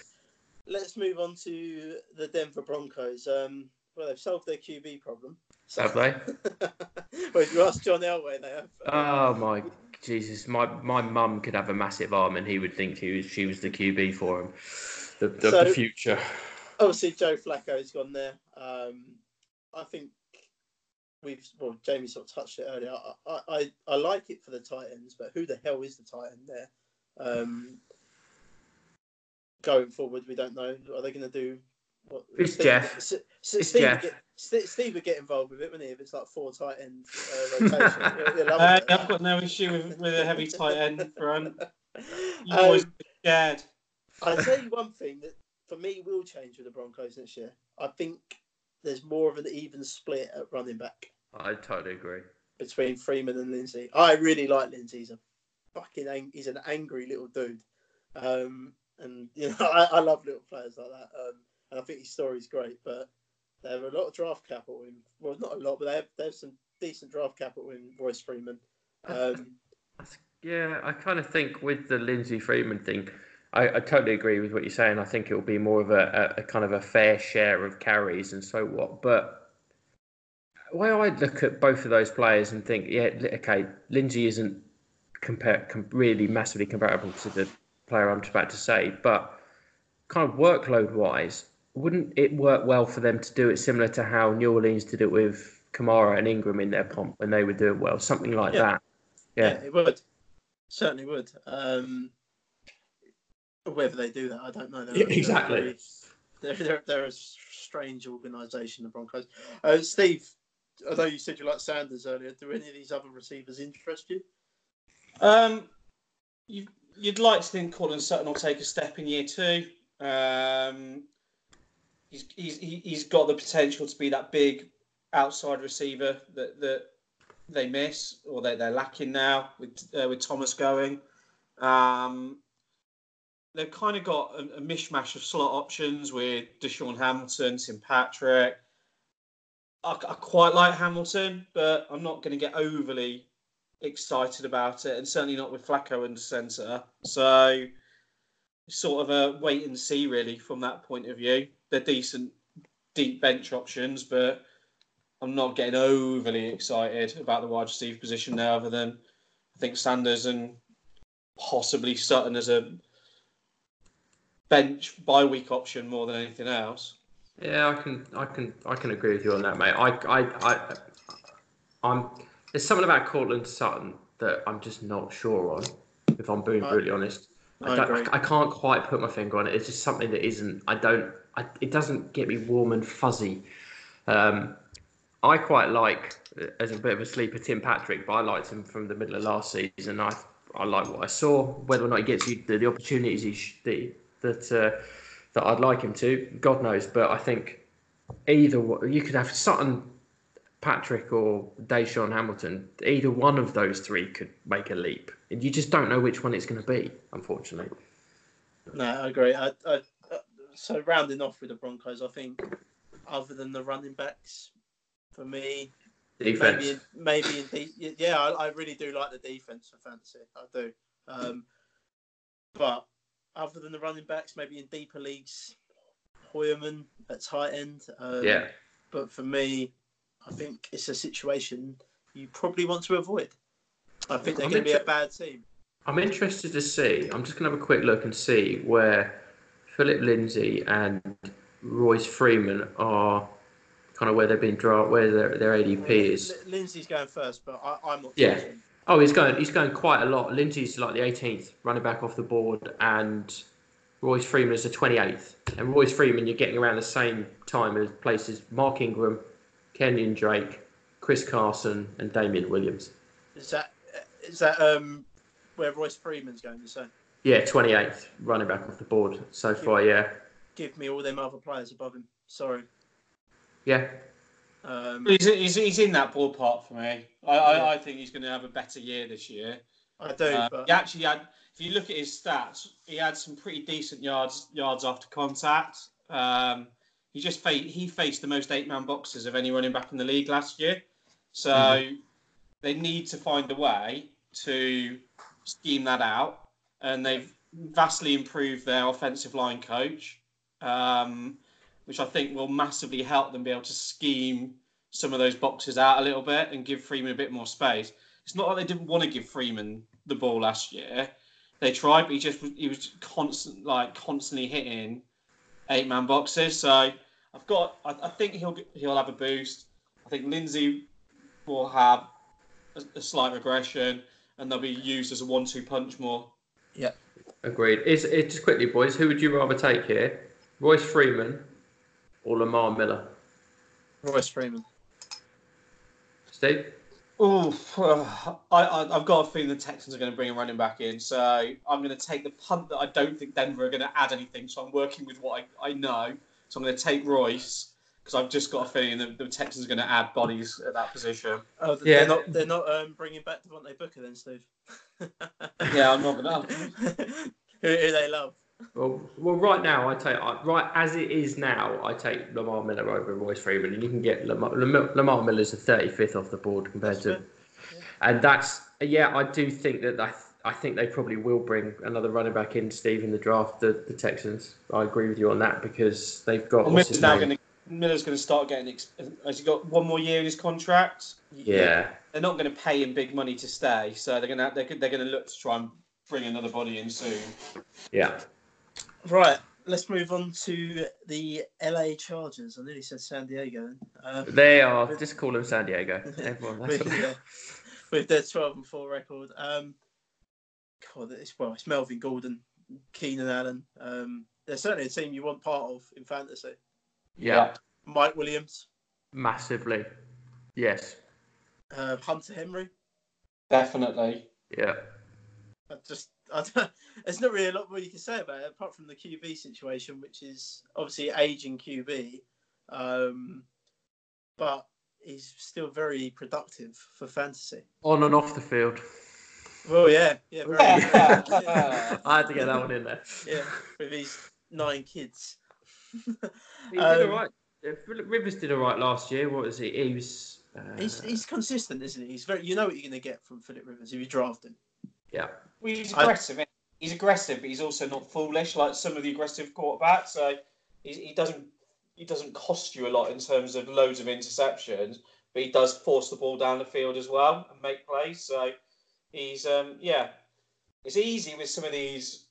let's move on to the Denver Broncos. Um, well, they've solved their QB problem. So, Have they? well, if you ask John Elway, they have. Oh my Jesus! My my mum could have a massive arm, and he would think he was she was the QB for him. The the, So- the future. Obviously, Joe Flacco's gone there. Um, I think we've well, Jamie sort of touched it earlier. I, I, I, I like it for the Titans, but who the hell is the Titan there? Um, going forward, we don't know. Are they going to do? What, It's Steve- Jeff. S- S- It's Steve, Jeff. Would get, Steve, Steve would get involved with it, wouldn't he? If it's like four tight end uh, rotation, He'll- he'll love Uh. I've got no issue with, with a heavy tight end front. You Um, boys be scared. I tell you one thing that for me will change with the Broncos next year. I think there's more of an even split at running back I totally agree. between Freeman and Lindsay. I really like Lindsay. He's a fucking ang- he's an angry little dude, um, and you know I, I love little players like that. Um, and I think his story's great. But they have a lot of draft capital in. Well, not a lot, but they have they have some decent draft capital in Royce Freeman. Um, Yeah, I kind of think with the Lindsay Freeman thing, I, I totally agree with what you're saying. I think it will be more of a, a, a kind of a fair share of carries and so what. But where I look at both of those players and think, yeah, okay, Lindsay isn't compare, com- really massively comparable to the player I'm just about to say, but kind of workload wise, wouldn't it work well for them to do it similar to how New Orleans did it with Kamara and Ingram in their comp when they were doing well, something like Yeah. that? Yeah. it would certainly would. Um, whether they do that, I don't know. They're- Yeah, exactly. very- They're, they're, they're a strange organisation, the Broncos. Uh, Steve, I know you said you liked Sanders earlier. Do any of these other receivers interest you? Um, you, you'd like to think Courtland Sutton will take a step in year two. Um, he's, he's, he- he's got the potential to be that big outside receiver that, that they miss or that they're lacking now with uh, with Thomas going. Um, they've kind of got a, a mishmash of slot options with DaeSean Hamilton, Tim Patrick. I, I quite like Hamilton, but I'm not going to get overly excited about it, and certainly not with Flacco under centre. So, sort of a wait and see, really, from that point of view. They're decent, deep bench options, but I'm not getting overly excited about the wide receiver position now, other than I think Sanders and possibly Sutton as a bench bye week option more than anything else. Yeah, I can, I can, I can agree with you on that, mate. I, I, I, I'm. There's something about Courtland Sutton that I'm just not sure on. If I'm being brutally honest, I, I. I, I can't quite put my finger on it. It's just something that isn't. I don't. I, it doesn't get me warm and fuzzy. Um, I quite like, uh, as a bit of a sleeper, Tim Patrick, but I liked him from the middle of last season. I, I like what I saw. Whether or not he gets you the, the opportunities he sh- that that, uh, that I'd like him to, God knows. But I think either you could have Sutton, Patrick, or DaeSean Hamilton. Either one of those three could make a leap, and you just don't know which one it's going to be. Unfortunately, No, I agree. I, I, so rounding off with the Broncos, I think other than the running backs, for me, defense. maybe in, maybe de- yeah, I, I really do like the defense for fantasy. I do. Um, but other than the running backs, maybe in deeper leagues, Heuerman at tight end. Um, yeah. But for me, I think it's a situation you probably want to avoid. I think they're I'm going to be a bad team. I'm interested to see. I'm just going to have a quick look and see where Phillip Lindsay and Royce Freeman are kind of where they've been drawn, where their, their ADP is. Lindsay's going first, but I, I'm not. Yeah. touching. Oh, he's going. He's going quite a lot. Lindsay's like the 18th running back off the board, and Royce Freeman is the 28th. And Royce Freeman, you're getting around the same time as places Mark Ingram, Kenyan Drake, Chris Carson, and Damien Williams. Is that is that um where Royce Freeman's going to say? Yeah, 28th running back off the board so far. Yeah, Give me all them other players above him. Sorry. yeah. Um, He's, he's, he's in that ballpark for me. I, Yeah. I, I think he's going to have a better year this year. I do, Uh, but he actually had, if you look at his stats, he had some pretty decent yards yards after contact. Um, he just fa- he faced the most eight man boxes of any running back in the league last year. So they need to find a way to scheme that out, and they've vastly improved their offensive line coach, um, which I think will massively help them be able to scheme some of those boxes out a little bit and give Freeman a bit more space. It's not like they didn't want to give Freeman the ball last year. They tried, but he just he was constant like constantly hitting eight man boxes. So I've got I, I think he'll he'll have a boost. I think Lindsay will have a, a slight regression, and they'll be used as a one two punch more. Yeah. Agreed. Is it just quickly, boys? Who would you rather take here, Royce Freeman or Lamar Miller? Royce Freeman. Steve. Oh, I, I, I've got a feeling the Texans are going to bring a running back in, so I'm going to take the punt that I don't think Denver are going to add anything. So I'm working with what I, I know. So I'm going to take Royce because I've just got a feeling that the Texans are going to add bodies at that position. Oh, Yeah. they're not. They're not um, bringing back Devontae Booker then, Steve. Yeah, I'm not going to. who, who they love. Well, well, right now I take I- right as it is now. I take Lamar Miller over Royce Freeman, and you can get Lamar, Lamar, Lamar Miller's the thirty fifth off the board compared That's to, fair. and that's yeah. I do think that I, I think they probably will bring another running back in Steve in the draft. The, the Texans. I agree with you on that because they've got Well, Miller's now going to Miller's going to start getting. Ex- has he got one more year in his contract? Yeah, They're not going to pay him big money to stay, so they're going to they're, they're going to look to try and bring another body in soon. yeah. Right. Let's move on to the LA Chargers. I nearly said San Diego. then. Uh, They are just call them San Diego. Everyone, with, yeah, with their 12 and 4 record. Um, God, it's, well, it's Melvin Gordon, Keenan Allen. Um, they're certainly a team you want part of in fantasy. yeah, Mike Williams, massively. Yes, uh, Hunter Henry. Definitely. yeah. I just, I don't, there's not really a lot more you can say about it apart from the QB situation, which is obviously aging QB, um, but he's still very productive for fantasy. On and off the field. Well, yeah, yeah, very, yeah, I had to get that one in there. yeah, with these nine kids. He did Um, all right. Uh, Philip Rivers did all right last year. What was he? He was. Uh, He's, he's consistent, isn't he? He's very. You know what you're going to get from Philip Rivers if you draft him. Yeah. Well, he's aggressive. isn't? He's aggressive, but he's also not foolish like some of the aggressive quarterbacks. So he, he doesn't he doesn't cost you a lot in terms of loads of interceptions, but he does force the ball down the field as well and make plays. So he's um yeah, it's easy with some of these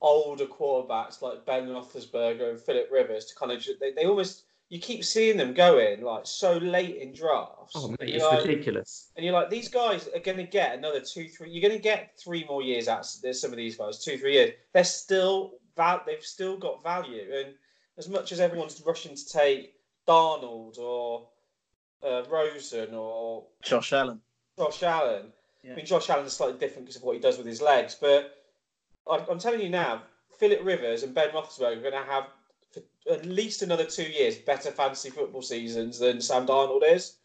older quarterbacks like Ben Roethlisberger and Philip Rivers to kind of they, they almost you keep seeing them going like so late in drafts. Oh mate, it's like- ridiculous. and you're like, these guys are going to get another two, three. You're going to get three more years out. There's some of these guys, two, three years. They're still val. They've still got value. And as much as everyone's rushing to take Darnold or uh, Rosen or Josh Allen. Josh Allen, Yeah. I mean, Josh Allen is slightly different because of what he does with his legs. But I'm, I'm telling you now, Philip Rivers and Ben Roethlisberger are going to have for at least another two years better fantasy football seasons than Sam Darnold is.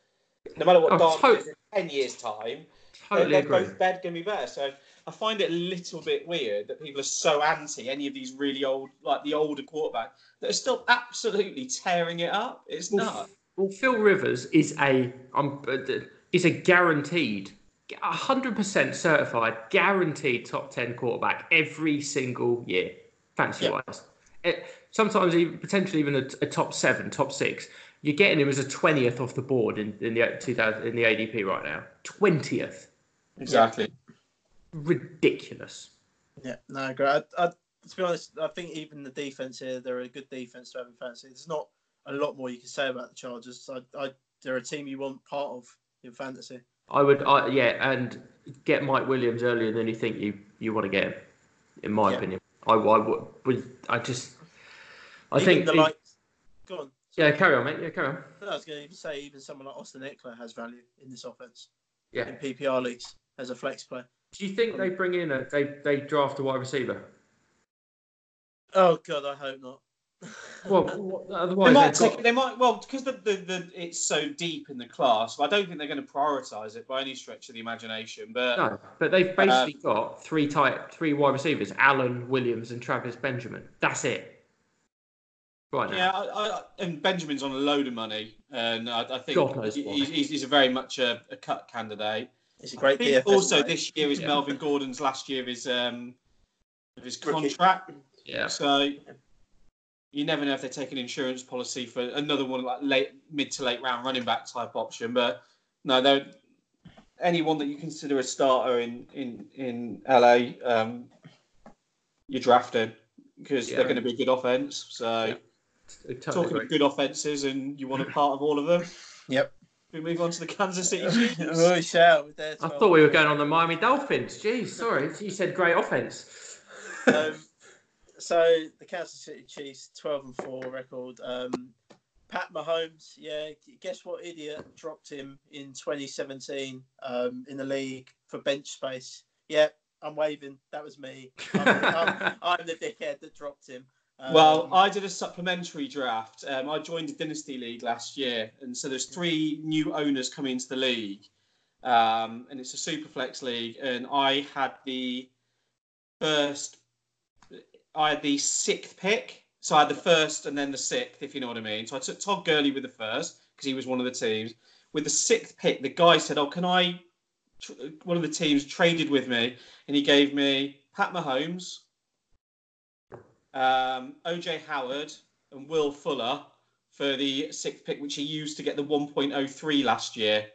No matter what Oh, Darnold tot- is in ten years' time, Totally they're, both bed going to be better. So I find it a little bit weird that people are so anti any of these really old, like the older quarterbacks that are still absolutely tearing it up. It's Well, nuts. Well, Phil Rivers is a um, is a guaranteed, hundred percent certified, guaranteed top ten quarterback every single year, fancy wise. It, sometimes even potentially even a, a top seven, top six. You're getting him as a twentieth off the board in, in the two thousand in the ADP right now. Twentieth, Exactly. ridiculous. Yeah, no, I agree. I, I, to be honest, I think even the defense here, they're a good defense to have in fantasy. There's not a lot more you can say about the Chargers. I, I, they're a team you want part of in fantasy. I would, I, yeah, and get Mike Williams earlier than you think you, you want to get him, in my Yeah. opinion. I, I would, I just I Even think the like. Go on. yeah carry on mate yeah carry on I was going to say even someone like Austin Ekeler has value in this offense yeah in PPR leagues as a flex player. do you think um, they bring in a they they draft a wide receiver Oh God, I hope not. Well what- They might take. got- They might. Well, because the, the, the it's so deep in the class. I don't think they're going to prioritise it by any stretch of the imagination. But no but they've basically got three type three wide receivers Allen Williams and Travis Benjamin that's it right now yeah, I, I, and Benjamin's on a load of money, and I, I think he- he's, he's, he's a very much a, a cut candidate. It's a I great think DFS. also, mate. this year is Yeah. Melvin Gordon's last year of his um of his contract. yeah So you never know if they take an insurance policy for another one like late mid to late round running back type option. But no, they're anyone that you consider a starter in in in LA, um, you're drafting because Yeah. they're going to be a good offense. So Yeah. Totally talking agree. of good offenses, and you want a part of all of them. Yep. We move on to the Kansas City Chiefs. we shall. I thought we were going on the Miami Dolphins. Jeez, sorry. You said great offense. um, so the Kansas City Chiefs, twelve and four record. Um, Pat Mahomes, yeah. Guess what? Idiot dropped him in 2017 um, in the league for bench space. Yeah, I'm waving. That was me. I'm, I'm, I'm the dickhead that dropped him. Um, Well, I did a supplementary draft. Um, I joined a dynasty league last year, and so there's three new owners coming into the league, um, and it's a super flex league. And I had the first, I had the sixth pick, so I had the first and then the sixth, if you know what I mean. So I took Todd Gurley with the first because he was one of the teams. With the sixth pick, the guy said, "Oh, can I?" One of the teams traded with me, and he gave me Pat Mahomes, um, OJ Howard and Will Fuller for the sixth pick, which he used to get the 1.03 last year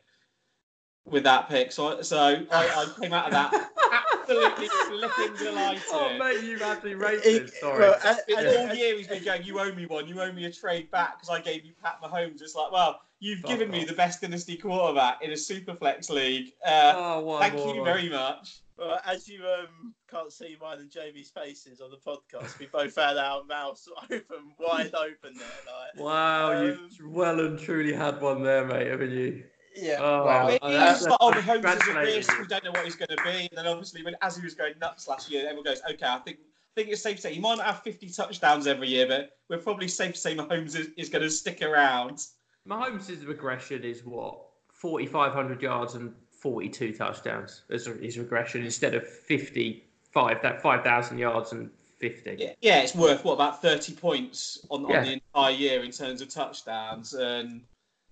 with that pick. So, so I, I came out of that absolutely flipping delighted. Oh, mate, you've absolutely it- racist. Sorry. well, and- It's all year he's been going, you owe me one, you owe me a trade back because I gave you Pat Mahomes. It's like, well, you've Fuck given me the best dynasty quarterback in a super flex league. Uh, oh, one thank more. you very much. Well, as you um, can't see mine and Jamie's faces on the podcast, we both had our mouths open, wide open there. Like, Wow, Um, you've well and truly had one there, mate, haven't you? Yeah. Oh, wow. It Oh, is that's- like, Mahomes is a risk. We don't know what he's going to be. And then obviously, when as he was going nuts last year, everyone goes, okay, I think I think it's safe to say he might not have 50 touchdowns every year, but we're probably safe to say Mahomes is, is going to stick around. Mahomes' regression is what? 4,500 yards and 42 touchdowns as his regression instead of 55, that 5,000 yards and 50. Yeah, yeah, it's worth what about 30 points on, Yeah. on the entire year in terms of touchdowns. And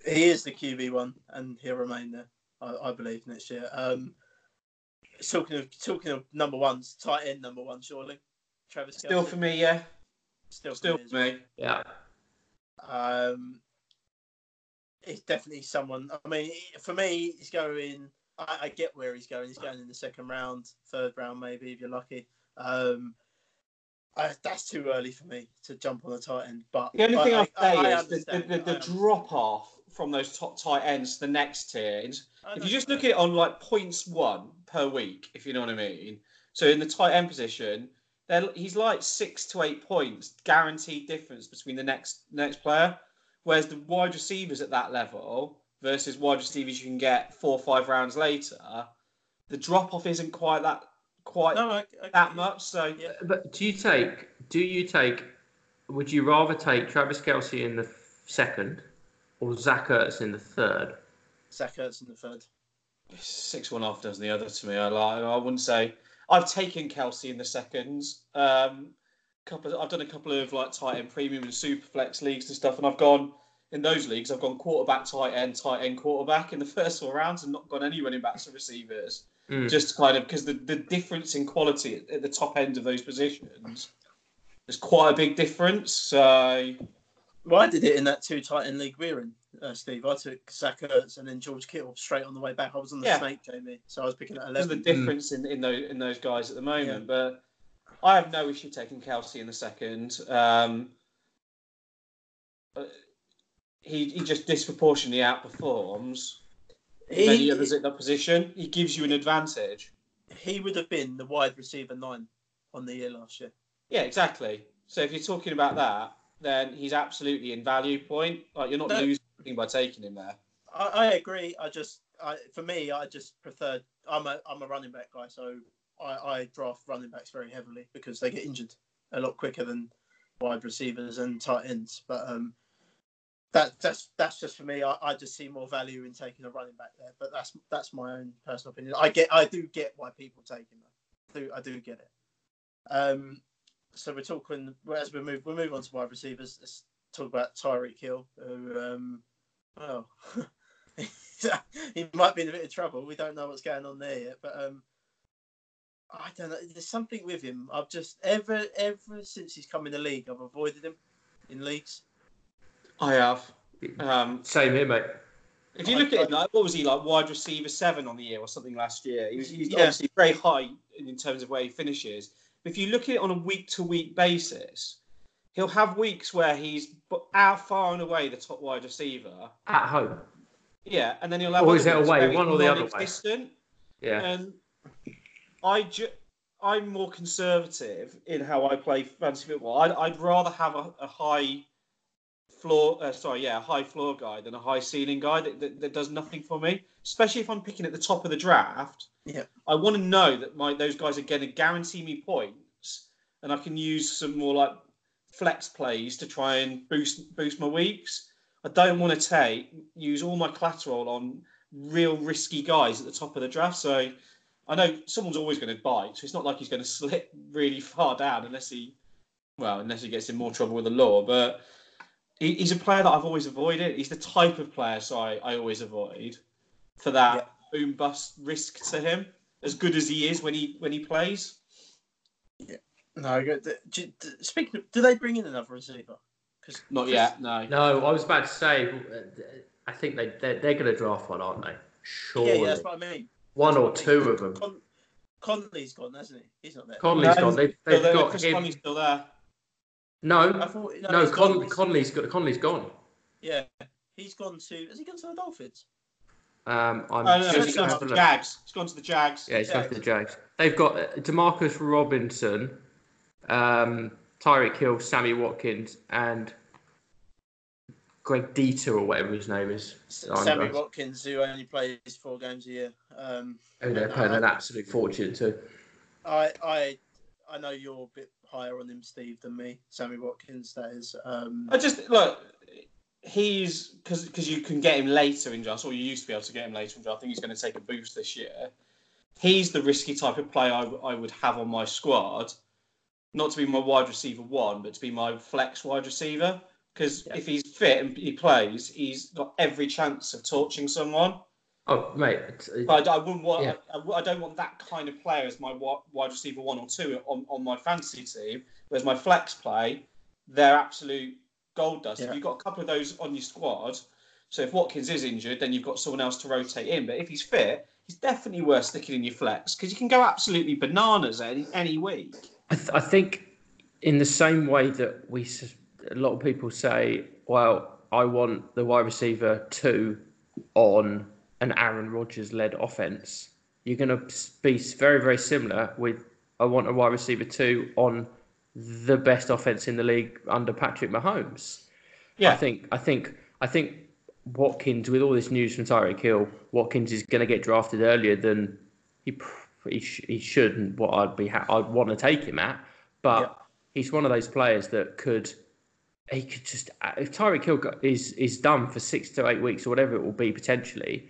He is the QB one, and he'll remain there, I, I believe, next year. Um, talking of talking of number ones, tight end number one, surely. Travis still Kelce. for me, yeah, still, still for well. me. Yeah. Um, it's definitely someone. I mean, for me, he's going. I, I get where he's going. He's going in the second round, third round, maybe if you're lucky. Um, I, that's too early for me to jump on the tight end. But The only thing I, I'll say I- I is the, the, the, the drop off from those top tight ends to the next tier. If you just look at it on like points one per week, if you know what I mean. So in the tight end position, they're- he's like six to eight points guaranteed difference between the next next player. Whereas the wide receivers at that level versus wide receivers you can get four or five rounds later, the drop off isn't quite that quite no, I, I, that much. So Yeah. But do you take, do you take, would you rather take Travis Kelce in the second or Zach Ertz in the third? Zach Ertz in the third. six one half does the other to me. I like. I wouldn't say I've taken Kelce in the seconds. Um, couple. I've done a couple of like tight end premium and super flex leagues and stuff, and I've gone in those leagues. I've gone quarterback, tight end, tight end, quarterback in the first four rounds, and not gone any running backs or receivers. Mm. Just kind of because the, the difference in quality at, at the top end of those positions is quite a big difference. So Well, I did it in that two tight end league we're in, uh, Steve. I took Zach Ertz and then George Kittle straight on the way back. I was on the Yeah. snake, Jamie, so I was picking at eleven. there's the eleven. difference in, in those in those guys at the moment. But I have no issue taking Kelce in the second. Um, uh, he he just disproportionately outperforms many others at that position. He gives you an advantage. he would have been the wide receiver nine on the year last year. Yeah, exactly. So if you're talking about that, then he's absolutely in value point. Like you're not No. losing anything by taking him there. I, I agree. I just, I, for me, I just prefer. I'm a, I'm a running back guy, so I, I draft running backs very heavily because they get injured a lot quicker than wide receivers and tight ends. But um, that that's that's just for me. I, I just see more value in taking a running back there. But that's that's my own personal opinion. I get, I do get why people take him. I do I do get it. Um, so we're talking as we move we move on to wide receivers. Let's talk about Tyreek Hill, who um, well, he might be in a bit of trouble. We don't know what's going on there yet, but um, I don't know. There's something with him. I've just ever ever since he's come in the league, I've avoided him in leagues. I have. Um, Same here, mate. if you look at him, like, what was he like? Wide receiver seven on the year or something last year. He was, he's Yeah. obviously very high in, in terms of where he finishes. If you look at it on a week to week basis, he'll have weeks where he's out far and away the top wide receiver. At home. Yeah, and then he'll have. Or is it away, one or the other way? Yeah. And I ju- I'm more conservative in how I play fantasy football. I'd, I'd rather have a, a high floor, uh, sorry, yeah, a high floor guy than a high ceiling guy that, that, that does nothing for me. Especially if I'm picking at the top of the draft. Yeah. I want to know that my those guys are going to guarantee me points, and I can use some more like flex plays to try and boost boost my weeks. I don't want to take use all my collateral on real risky guys at the top of the draft. So I know someone's always going to bite. So it's not like he's going to slip really far down unless he, well, unless he gets in more trouble with the law. But he, he's a player that I've always avoided. He's the type of player, so I, I always avoid for that boom bust risk to him. As good as he is when he when he plays. Yeah. No, do- do- do- speaking. Of, do they bring in another receiver? Because Not yet, no. No, I was about to say, uh, I think they, they're, they're going to draft one, aren't they? Yeah, Surely. yeah, that's what I mean. one or That's what I two mean. of them. Con- Conley's gone, hasn't he? He's not there. Conley's No, gone. They've, they've there, got Chris him. Conley's still there. I No, thought no, no, he's Con, gone- Conley's got Conley's gone. Yeah, he's gone to. Has he gone to the Dolphins? Um, I'm Oh, no, no, just he's gonna gone to the look. Jags. He's gone to the Jags. Yeah, it's Yeah. gone to the Jags. They've got uh, Demarcus Robinson, um, Tyreek Hill, Sammy Watkins, and Gehrig Dieter or whatever his name is. Sammy not- Watkins, who only plays four games a year. Um, who they're paying an absolute fortune too. I, I, I know you're a bit higher on him, Steve, than me. Sammy Watkins, that is. Um, I just look. He's because because you can get him later in draft, or you used to be able to get him later in draft. I think he's going to take a boost this year. He's the risky type of player I would have on my squad, not to be my wide receiver one, but to be my flex wide receiver. Because Yeah. if he's fit and he plays, he's got every chance of torching someone. Oh, mate. it's- it's- But I, I wouldn't want. Yeah. I, I don't want that kind of player as my wide receiver one or two on, on my fantasy team. Whereas my flex play, they're absolute gold dust. Yeah. If you've got a couple of those on your squad, so if Watkins is injured, then you've got someone else to rotate in. But if he's fit, he's definitely worth sticking in your flex because you can go absolutely bananas any any week. I, th- I think in the same way that we a lot of people say, well, I want the wide receiver two on an Aaron Rodgers led offense. You're going to be very very similar with I want a wide receiver two on the best offense in the league under Patrick Mahomes. Yeah. I think I think I think Watkins with all this news from Tyreek Hill, Watkins is going to get drafted earlier than he he, sh- he should and what I'd be ha- I'd want to take him at, but Yeah. he's one of those players that could he could just uh, if Tyreek Hill is is done for six to eight weeks or whatever it will be potentially,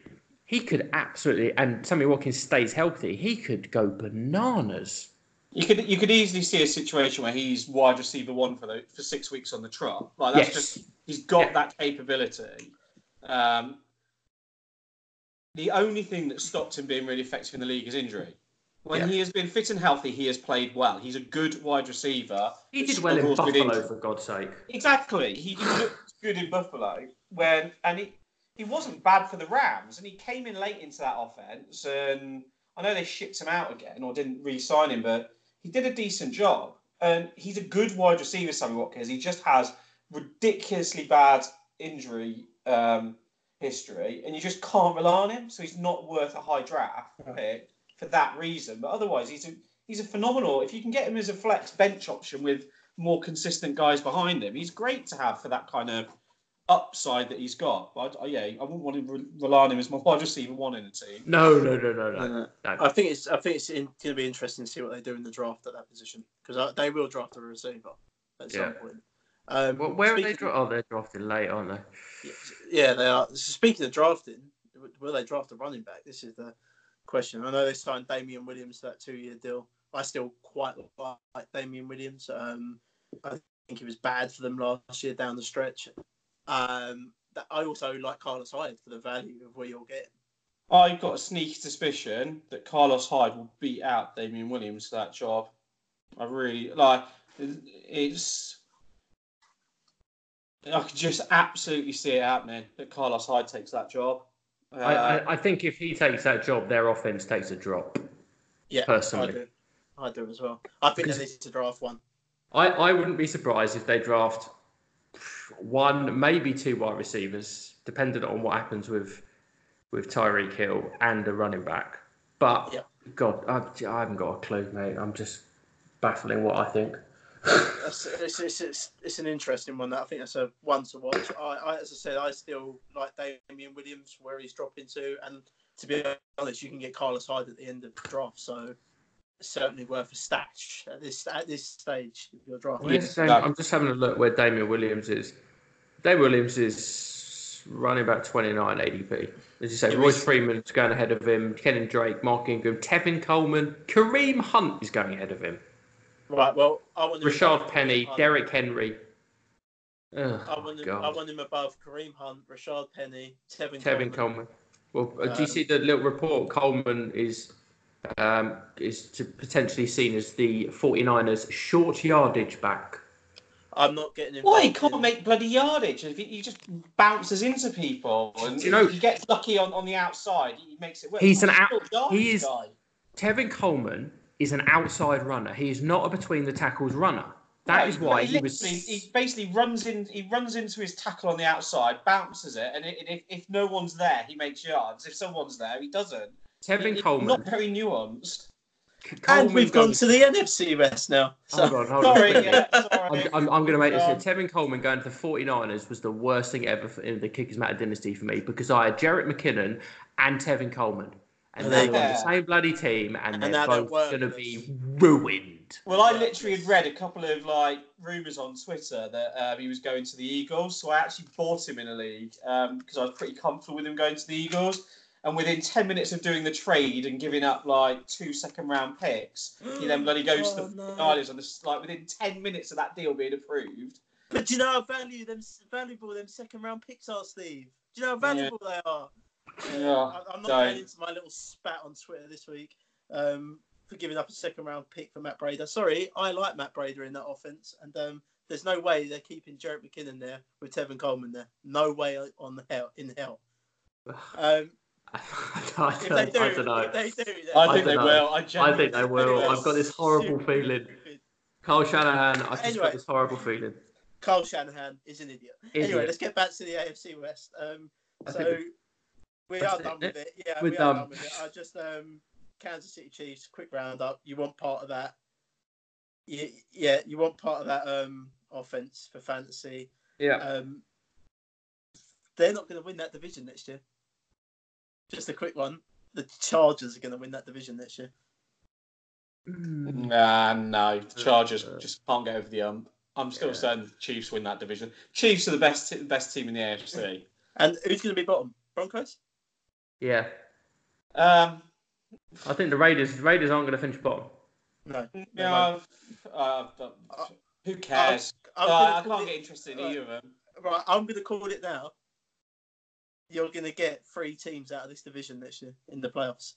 he could absolutely and Sammy Watkins stays healthy, he could go bananas. You could you could easily see a situation where he's wide receiver one for the, for six weeks on the trot. Like that's yes, just he's got Yeah. that capability. Um, the only thing that stopped him being really effective in the league is injury. When Yeah. he has been fit and healthy, he has played well. He's a good wide receiver. he did well in Buffalo for God's sake. Exactly. He, looked good in Buffalo when and he, he wasn't bad for the Rams and he came in late into that offense and I know they shipped him out again or didn't re-sign him, but he did a decent job. And he's a good wide receiver, Sammy Watkins. He just has ridiculously bad injury um, history, and you just can't rely on him. So he's not worth a high draft pick for that reason. But otherwise, he's a he's a phenomenal. If you can get him as a flex bench option with more consistent guys behind him, he's great to have for that kind of upside that he's got. But I, yeah, I wouldn't want to re- rely on him as my wide receiver one in the team. No, no, no, no, no. No. I think it's I think it's going to be interesting to see what they do in the draft at that position because they will draft a receiver at some Yeah. point. Um, Well, where are they? speaking- Dra- oh, they're drafted late, aren't they? Yeah, they are. Speaking of drafting, will they draft a running back? This is the question. I know they signed Damien Williams to that two-year deal. I still quite like Damien Williams. Um, I think he was bad for them last year down the stretch. Um, that- I also like Carlos Hyde for the value of where you're getting. I've got a sneaky suspicion that Carlos Hyde will beat out Damien Williams for that job. I really like. It's. I could just absolutely see it happening that Carlos Hyde takes that job. Uh, I, I, I think if he takes that job, their offense takes a drop. Yeah, Personally. I do. I do as well. I think Because- they need to draft one. I, I wouldn't be surprised if they draft one, maybe two wide receivers, depending on what happens with with Tyreek Hill and a running back. But Yeah. God, I, I haven't got a clue, mate. I'm just baffling what I think. It's, it's, it's, it's an interesting one. That I think that's a one to watch. I, I, as I said, I still like Damien Williams where he's dropping to, and to be honest, you can get Carlos Hyde at the end of the draft, so certainly worth a stash at this at this stage of your draft. No. I'm just having a look where Damien Williams is. Damien Williams is running about 29 ADP. As you say, Yeah, Royce he's- Freeman's going ahead of him, Kenyan Drake, Mark Ingram, Tevin Coleman, Kareem Hunt is going ahead of him. Right. Well, I want him Rashaad Penny. Derrick Henry. Oh, I want him. I want him above Kareem Hunt, Rashaad Penny, Tevin, Tevin Coleman. Coleman. Well, uh, do you Um, see the little report? Coleman is um, is to potentially seen as the 49ers short yardage back. I'm not getting him. Why he can't make bloody yardage? If he, he just bounces into people and you know- he gets lucky on, on the outside, he makes it work. He's an a out- short he is- guy. Tevin Coleman is an outside runner. He is not a between the tackles runner. That No, is why he he was. He basically runs in. He runs into his tackle on the outside, bounces it, and i- if, if no one's there, he makes yards. If someone's there, he doesn't. Tevin He- Coleman. Not very nuanced. And we've gone to the NFC West now. So Hold on, hold Sorry, on. yeah, I'm. I'm, I'm going to make this Um. Tevin Coleman going to the 49ers was the worst thing ever for, in the Kickers Matter dynasty for me because I had Jerick McKinnon and Tevin Coleman. And they you were on the same bloody team and, And they're both going to be ruined. Well, I literally had read a couple of like rumors on Twitter that um, he was going to the Eagles, so I actually bought him in a league because I was pretty comfortable with him going to the Eagles. And within ten minutes of doing the trade and giving up like two second round picks, he then bloody goes to Oh, the no. 49ers on this like within ten minutes of that deal being approved. But do you know how value them valuable them second round picks are, Steve? Do you know how valuable they are? Yeah, I, I'm not going into my little spat on Twitter this week um, for giving up a second round pick for Matt Breida. Sorry, I like Matt Breida in that offense, and um, there's no way they're keeping Jerick McKinnon there with Tevin Coleman there. No way on the hell in hell. Um, I, don't, they do, I don't know. if they do, I I think they know. will. I, I think they will. I've got this horrible feeling. Kyle Shanahan, I've just Anyway. got this horrible feeling. Kyle Shanahan is an idiot. Anyway, let's get back to the AFC West. Um, so we are done with it. Yeah, We're we are done. done with it. I just um, Kansas City Chiefs, quick roundup. You want part of that? Yeah, yeah, you want part of that um offense for fantasy. Yeah. Um, they're not going to win that division next year. Just a quick one. The Chargers are going to win that division next year. Mm. Nah, no. The Chargers Uh, just can't get over the ump. I'm still Yeah. saying the Chiefs win that division. Chiefs are the best t- best team in the AFC. And who's going to be bottom? Broncos. Yeah. Um, I think the Raiders Raiders aren't going to finish bottom. No. yeah, uh, uh, who cares? I'm No, gonna I can't it- get interested in right. either of them. Right, I'm going to call it now. You're going to get three teams out of this division next year in the playoffs.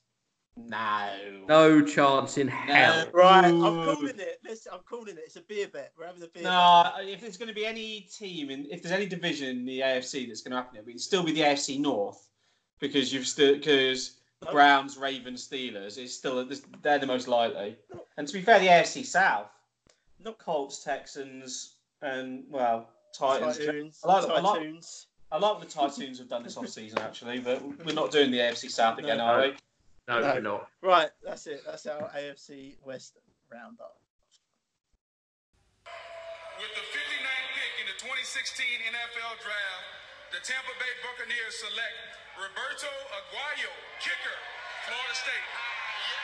No. No chance in hell. Right, I'm calling it. Listen, I'm calling it. It's a beer bet. We're having a beer No, uh, if there's going to be any team, in, if there's any division in the AFC that's going to happen, it'll still be the AFC North because you've still because No. Browns, Ravens, Steelers is still they're the most likely. And to be fair, the AFC South, not Colts, Texans, and well. Titans. Titans. I like- I like- Titans. I like what the Titans have done this off season actually, but we're not doing the AFC South again, No. are we? No, No. we're not. Right, that's it. That's our AFC West roundup. With the 59th pick in the 2016 NFL Draft, the Tampa Bay Buccaneers select Roberto Aguayo, kicker, Florida State. Yeah.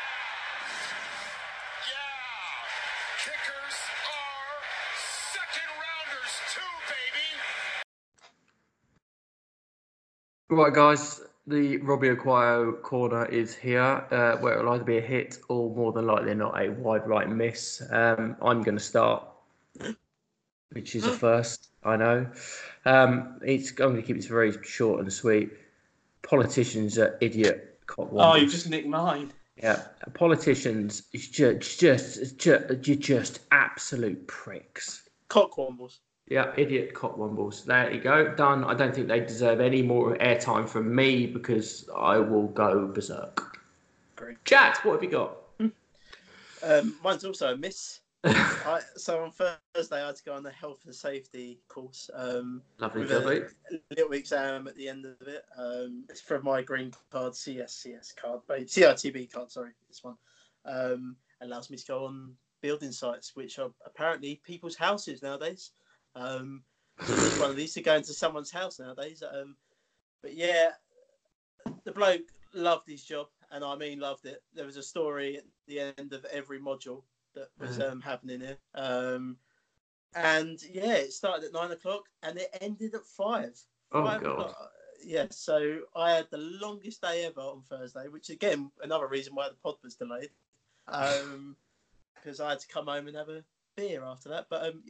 Yeah. Kickers are second rounders too, baby. Right, guys, the Robbie Aguayo corner is here, uh, where it'll either be a hit or more than likely not a wide right miss. Um, I'm going to start, which is a first, I know. Um, it's, I'm going to keep this very short and sweet. Politicians are idiot cock Oh, you've just nicked mine. Yeah, politicians is just, just, just, just absolute pricks. Cockwombles. Yeah, idiot cockwombles. There you go. Done. I don't think they deserve any more airtime from me because I will go berserk. Great. Chat, what have you got? Um, mine's also a miss. I, so on Thursday, I had to go on the health and safety course. Um, Lovely, with a little exam at the end of it. Um, it's from my green card, CSCS card, CITB card. Sorry, this one um, allows me to go on building sites, which are apparently people's houses nowadays. Um, it's one of these to go into someone's house nowadays. Um, but yeah, the bloke loved his job, and I mean loved it. There was a story at the end of every module that was Mhm. um, happening here. Um, and yeah, it started at nine o'clock and it ended at five. Oh, Five God. o'clock. Yeah, so I had the longest day ever on Thursday, which again another reason why the pod was delayed, um, because I had to come home and have a beer after that. But um,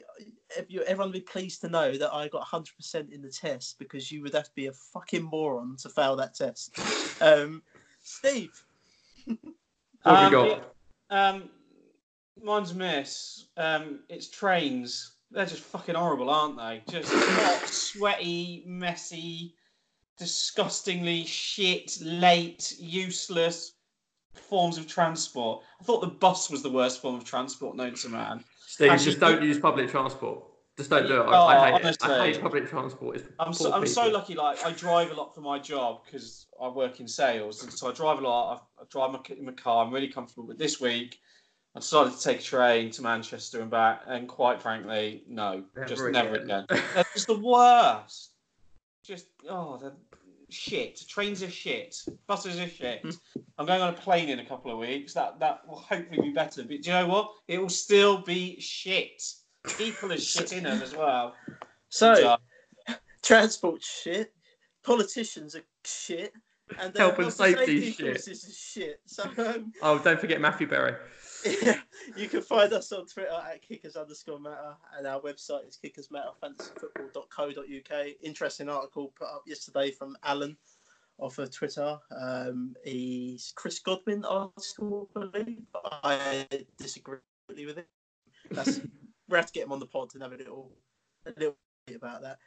if you, everyone would be pleased to know that I got hundred percent in the test because you would have to be a fucking moron to fail that test. Um, Steve, What have you Um, got? Um, mine's miss. Um, it's trains. They're just fucking horrible, aren't they? Just hot, sweaty, messy, disgustingly shit, late, useless forms of transport. I thought the bus was the worst form of transport known to man. Steve, just don't use public transport. Just don't do it. I, Oh, I hate it. I hate public transport. It's I'm so, I'm so lucky. Like I drive a lot for my job because I work in sales, and so I drive a lot. I, I drive my, in my car. I'm really comfortable. But this week, I decided to take a train to Manchester and back. And quite frankly, no, Never just again. never again. They're the worst. Just oh, they're shit. Trains are shit. Buses are shit. I'm going on a plane in a couple of weeks. That that will hopefully be better. But do you know what? It will still be shit. People are shit in them as well. so transport shit, politicians are shit, and Health and safety shit. courses is shit. So um, Oh, don't forget Matthew Berry. you can find us on Twitter at kickers underscore matter, and our website is kickersmatterfantasyfootball.co.uk. Interesting article put up yesterday from Alan off of Twitter. Um, he's Chris Godwin article, I believe. I disagree with it. That's we have to get him on the pod and have a little a little bit about that.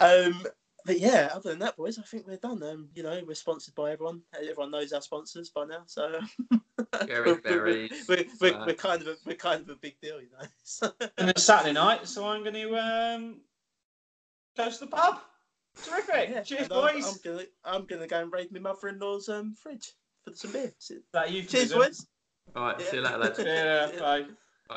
Um, but yeah, other than that, boys, I think we're done. Um, you know, we're sponsored by everyone. Everyone knows our sponsors by now, so Gary we're, we're, we're, we're, uh, we're kind of a, we're kind of a big deal, you know. So, and it's Saturday night, so I'm going to um, go to the pub. Terrific. yeah, Cheers, and I'm, boys. I'm gonna I'm gonna go and raid my mother-in-law's um fridge for some beer. that you Cheers, euphemism. boys. All right, see you later, lads. Yeah, bye.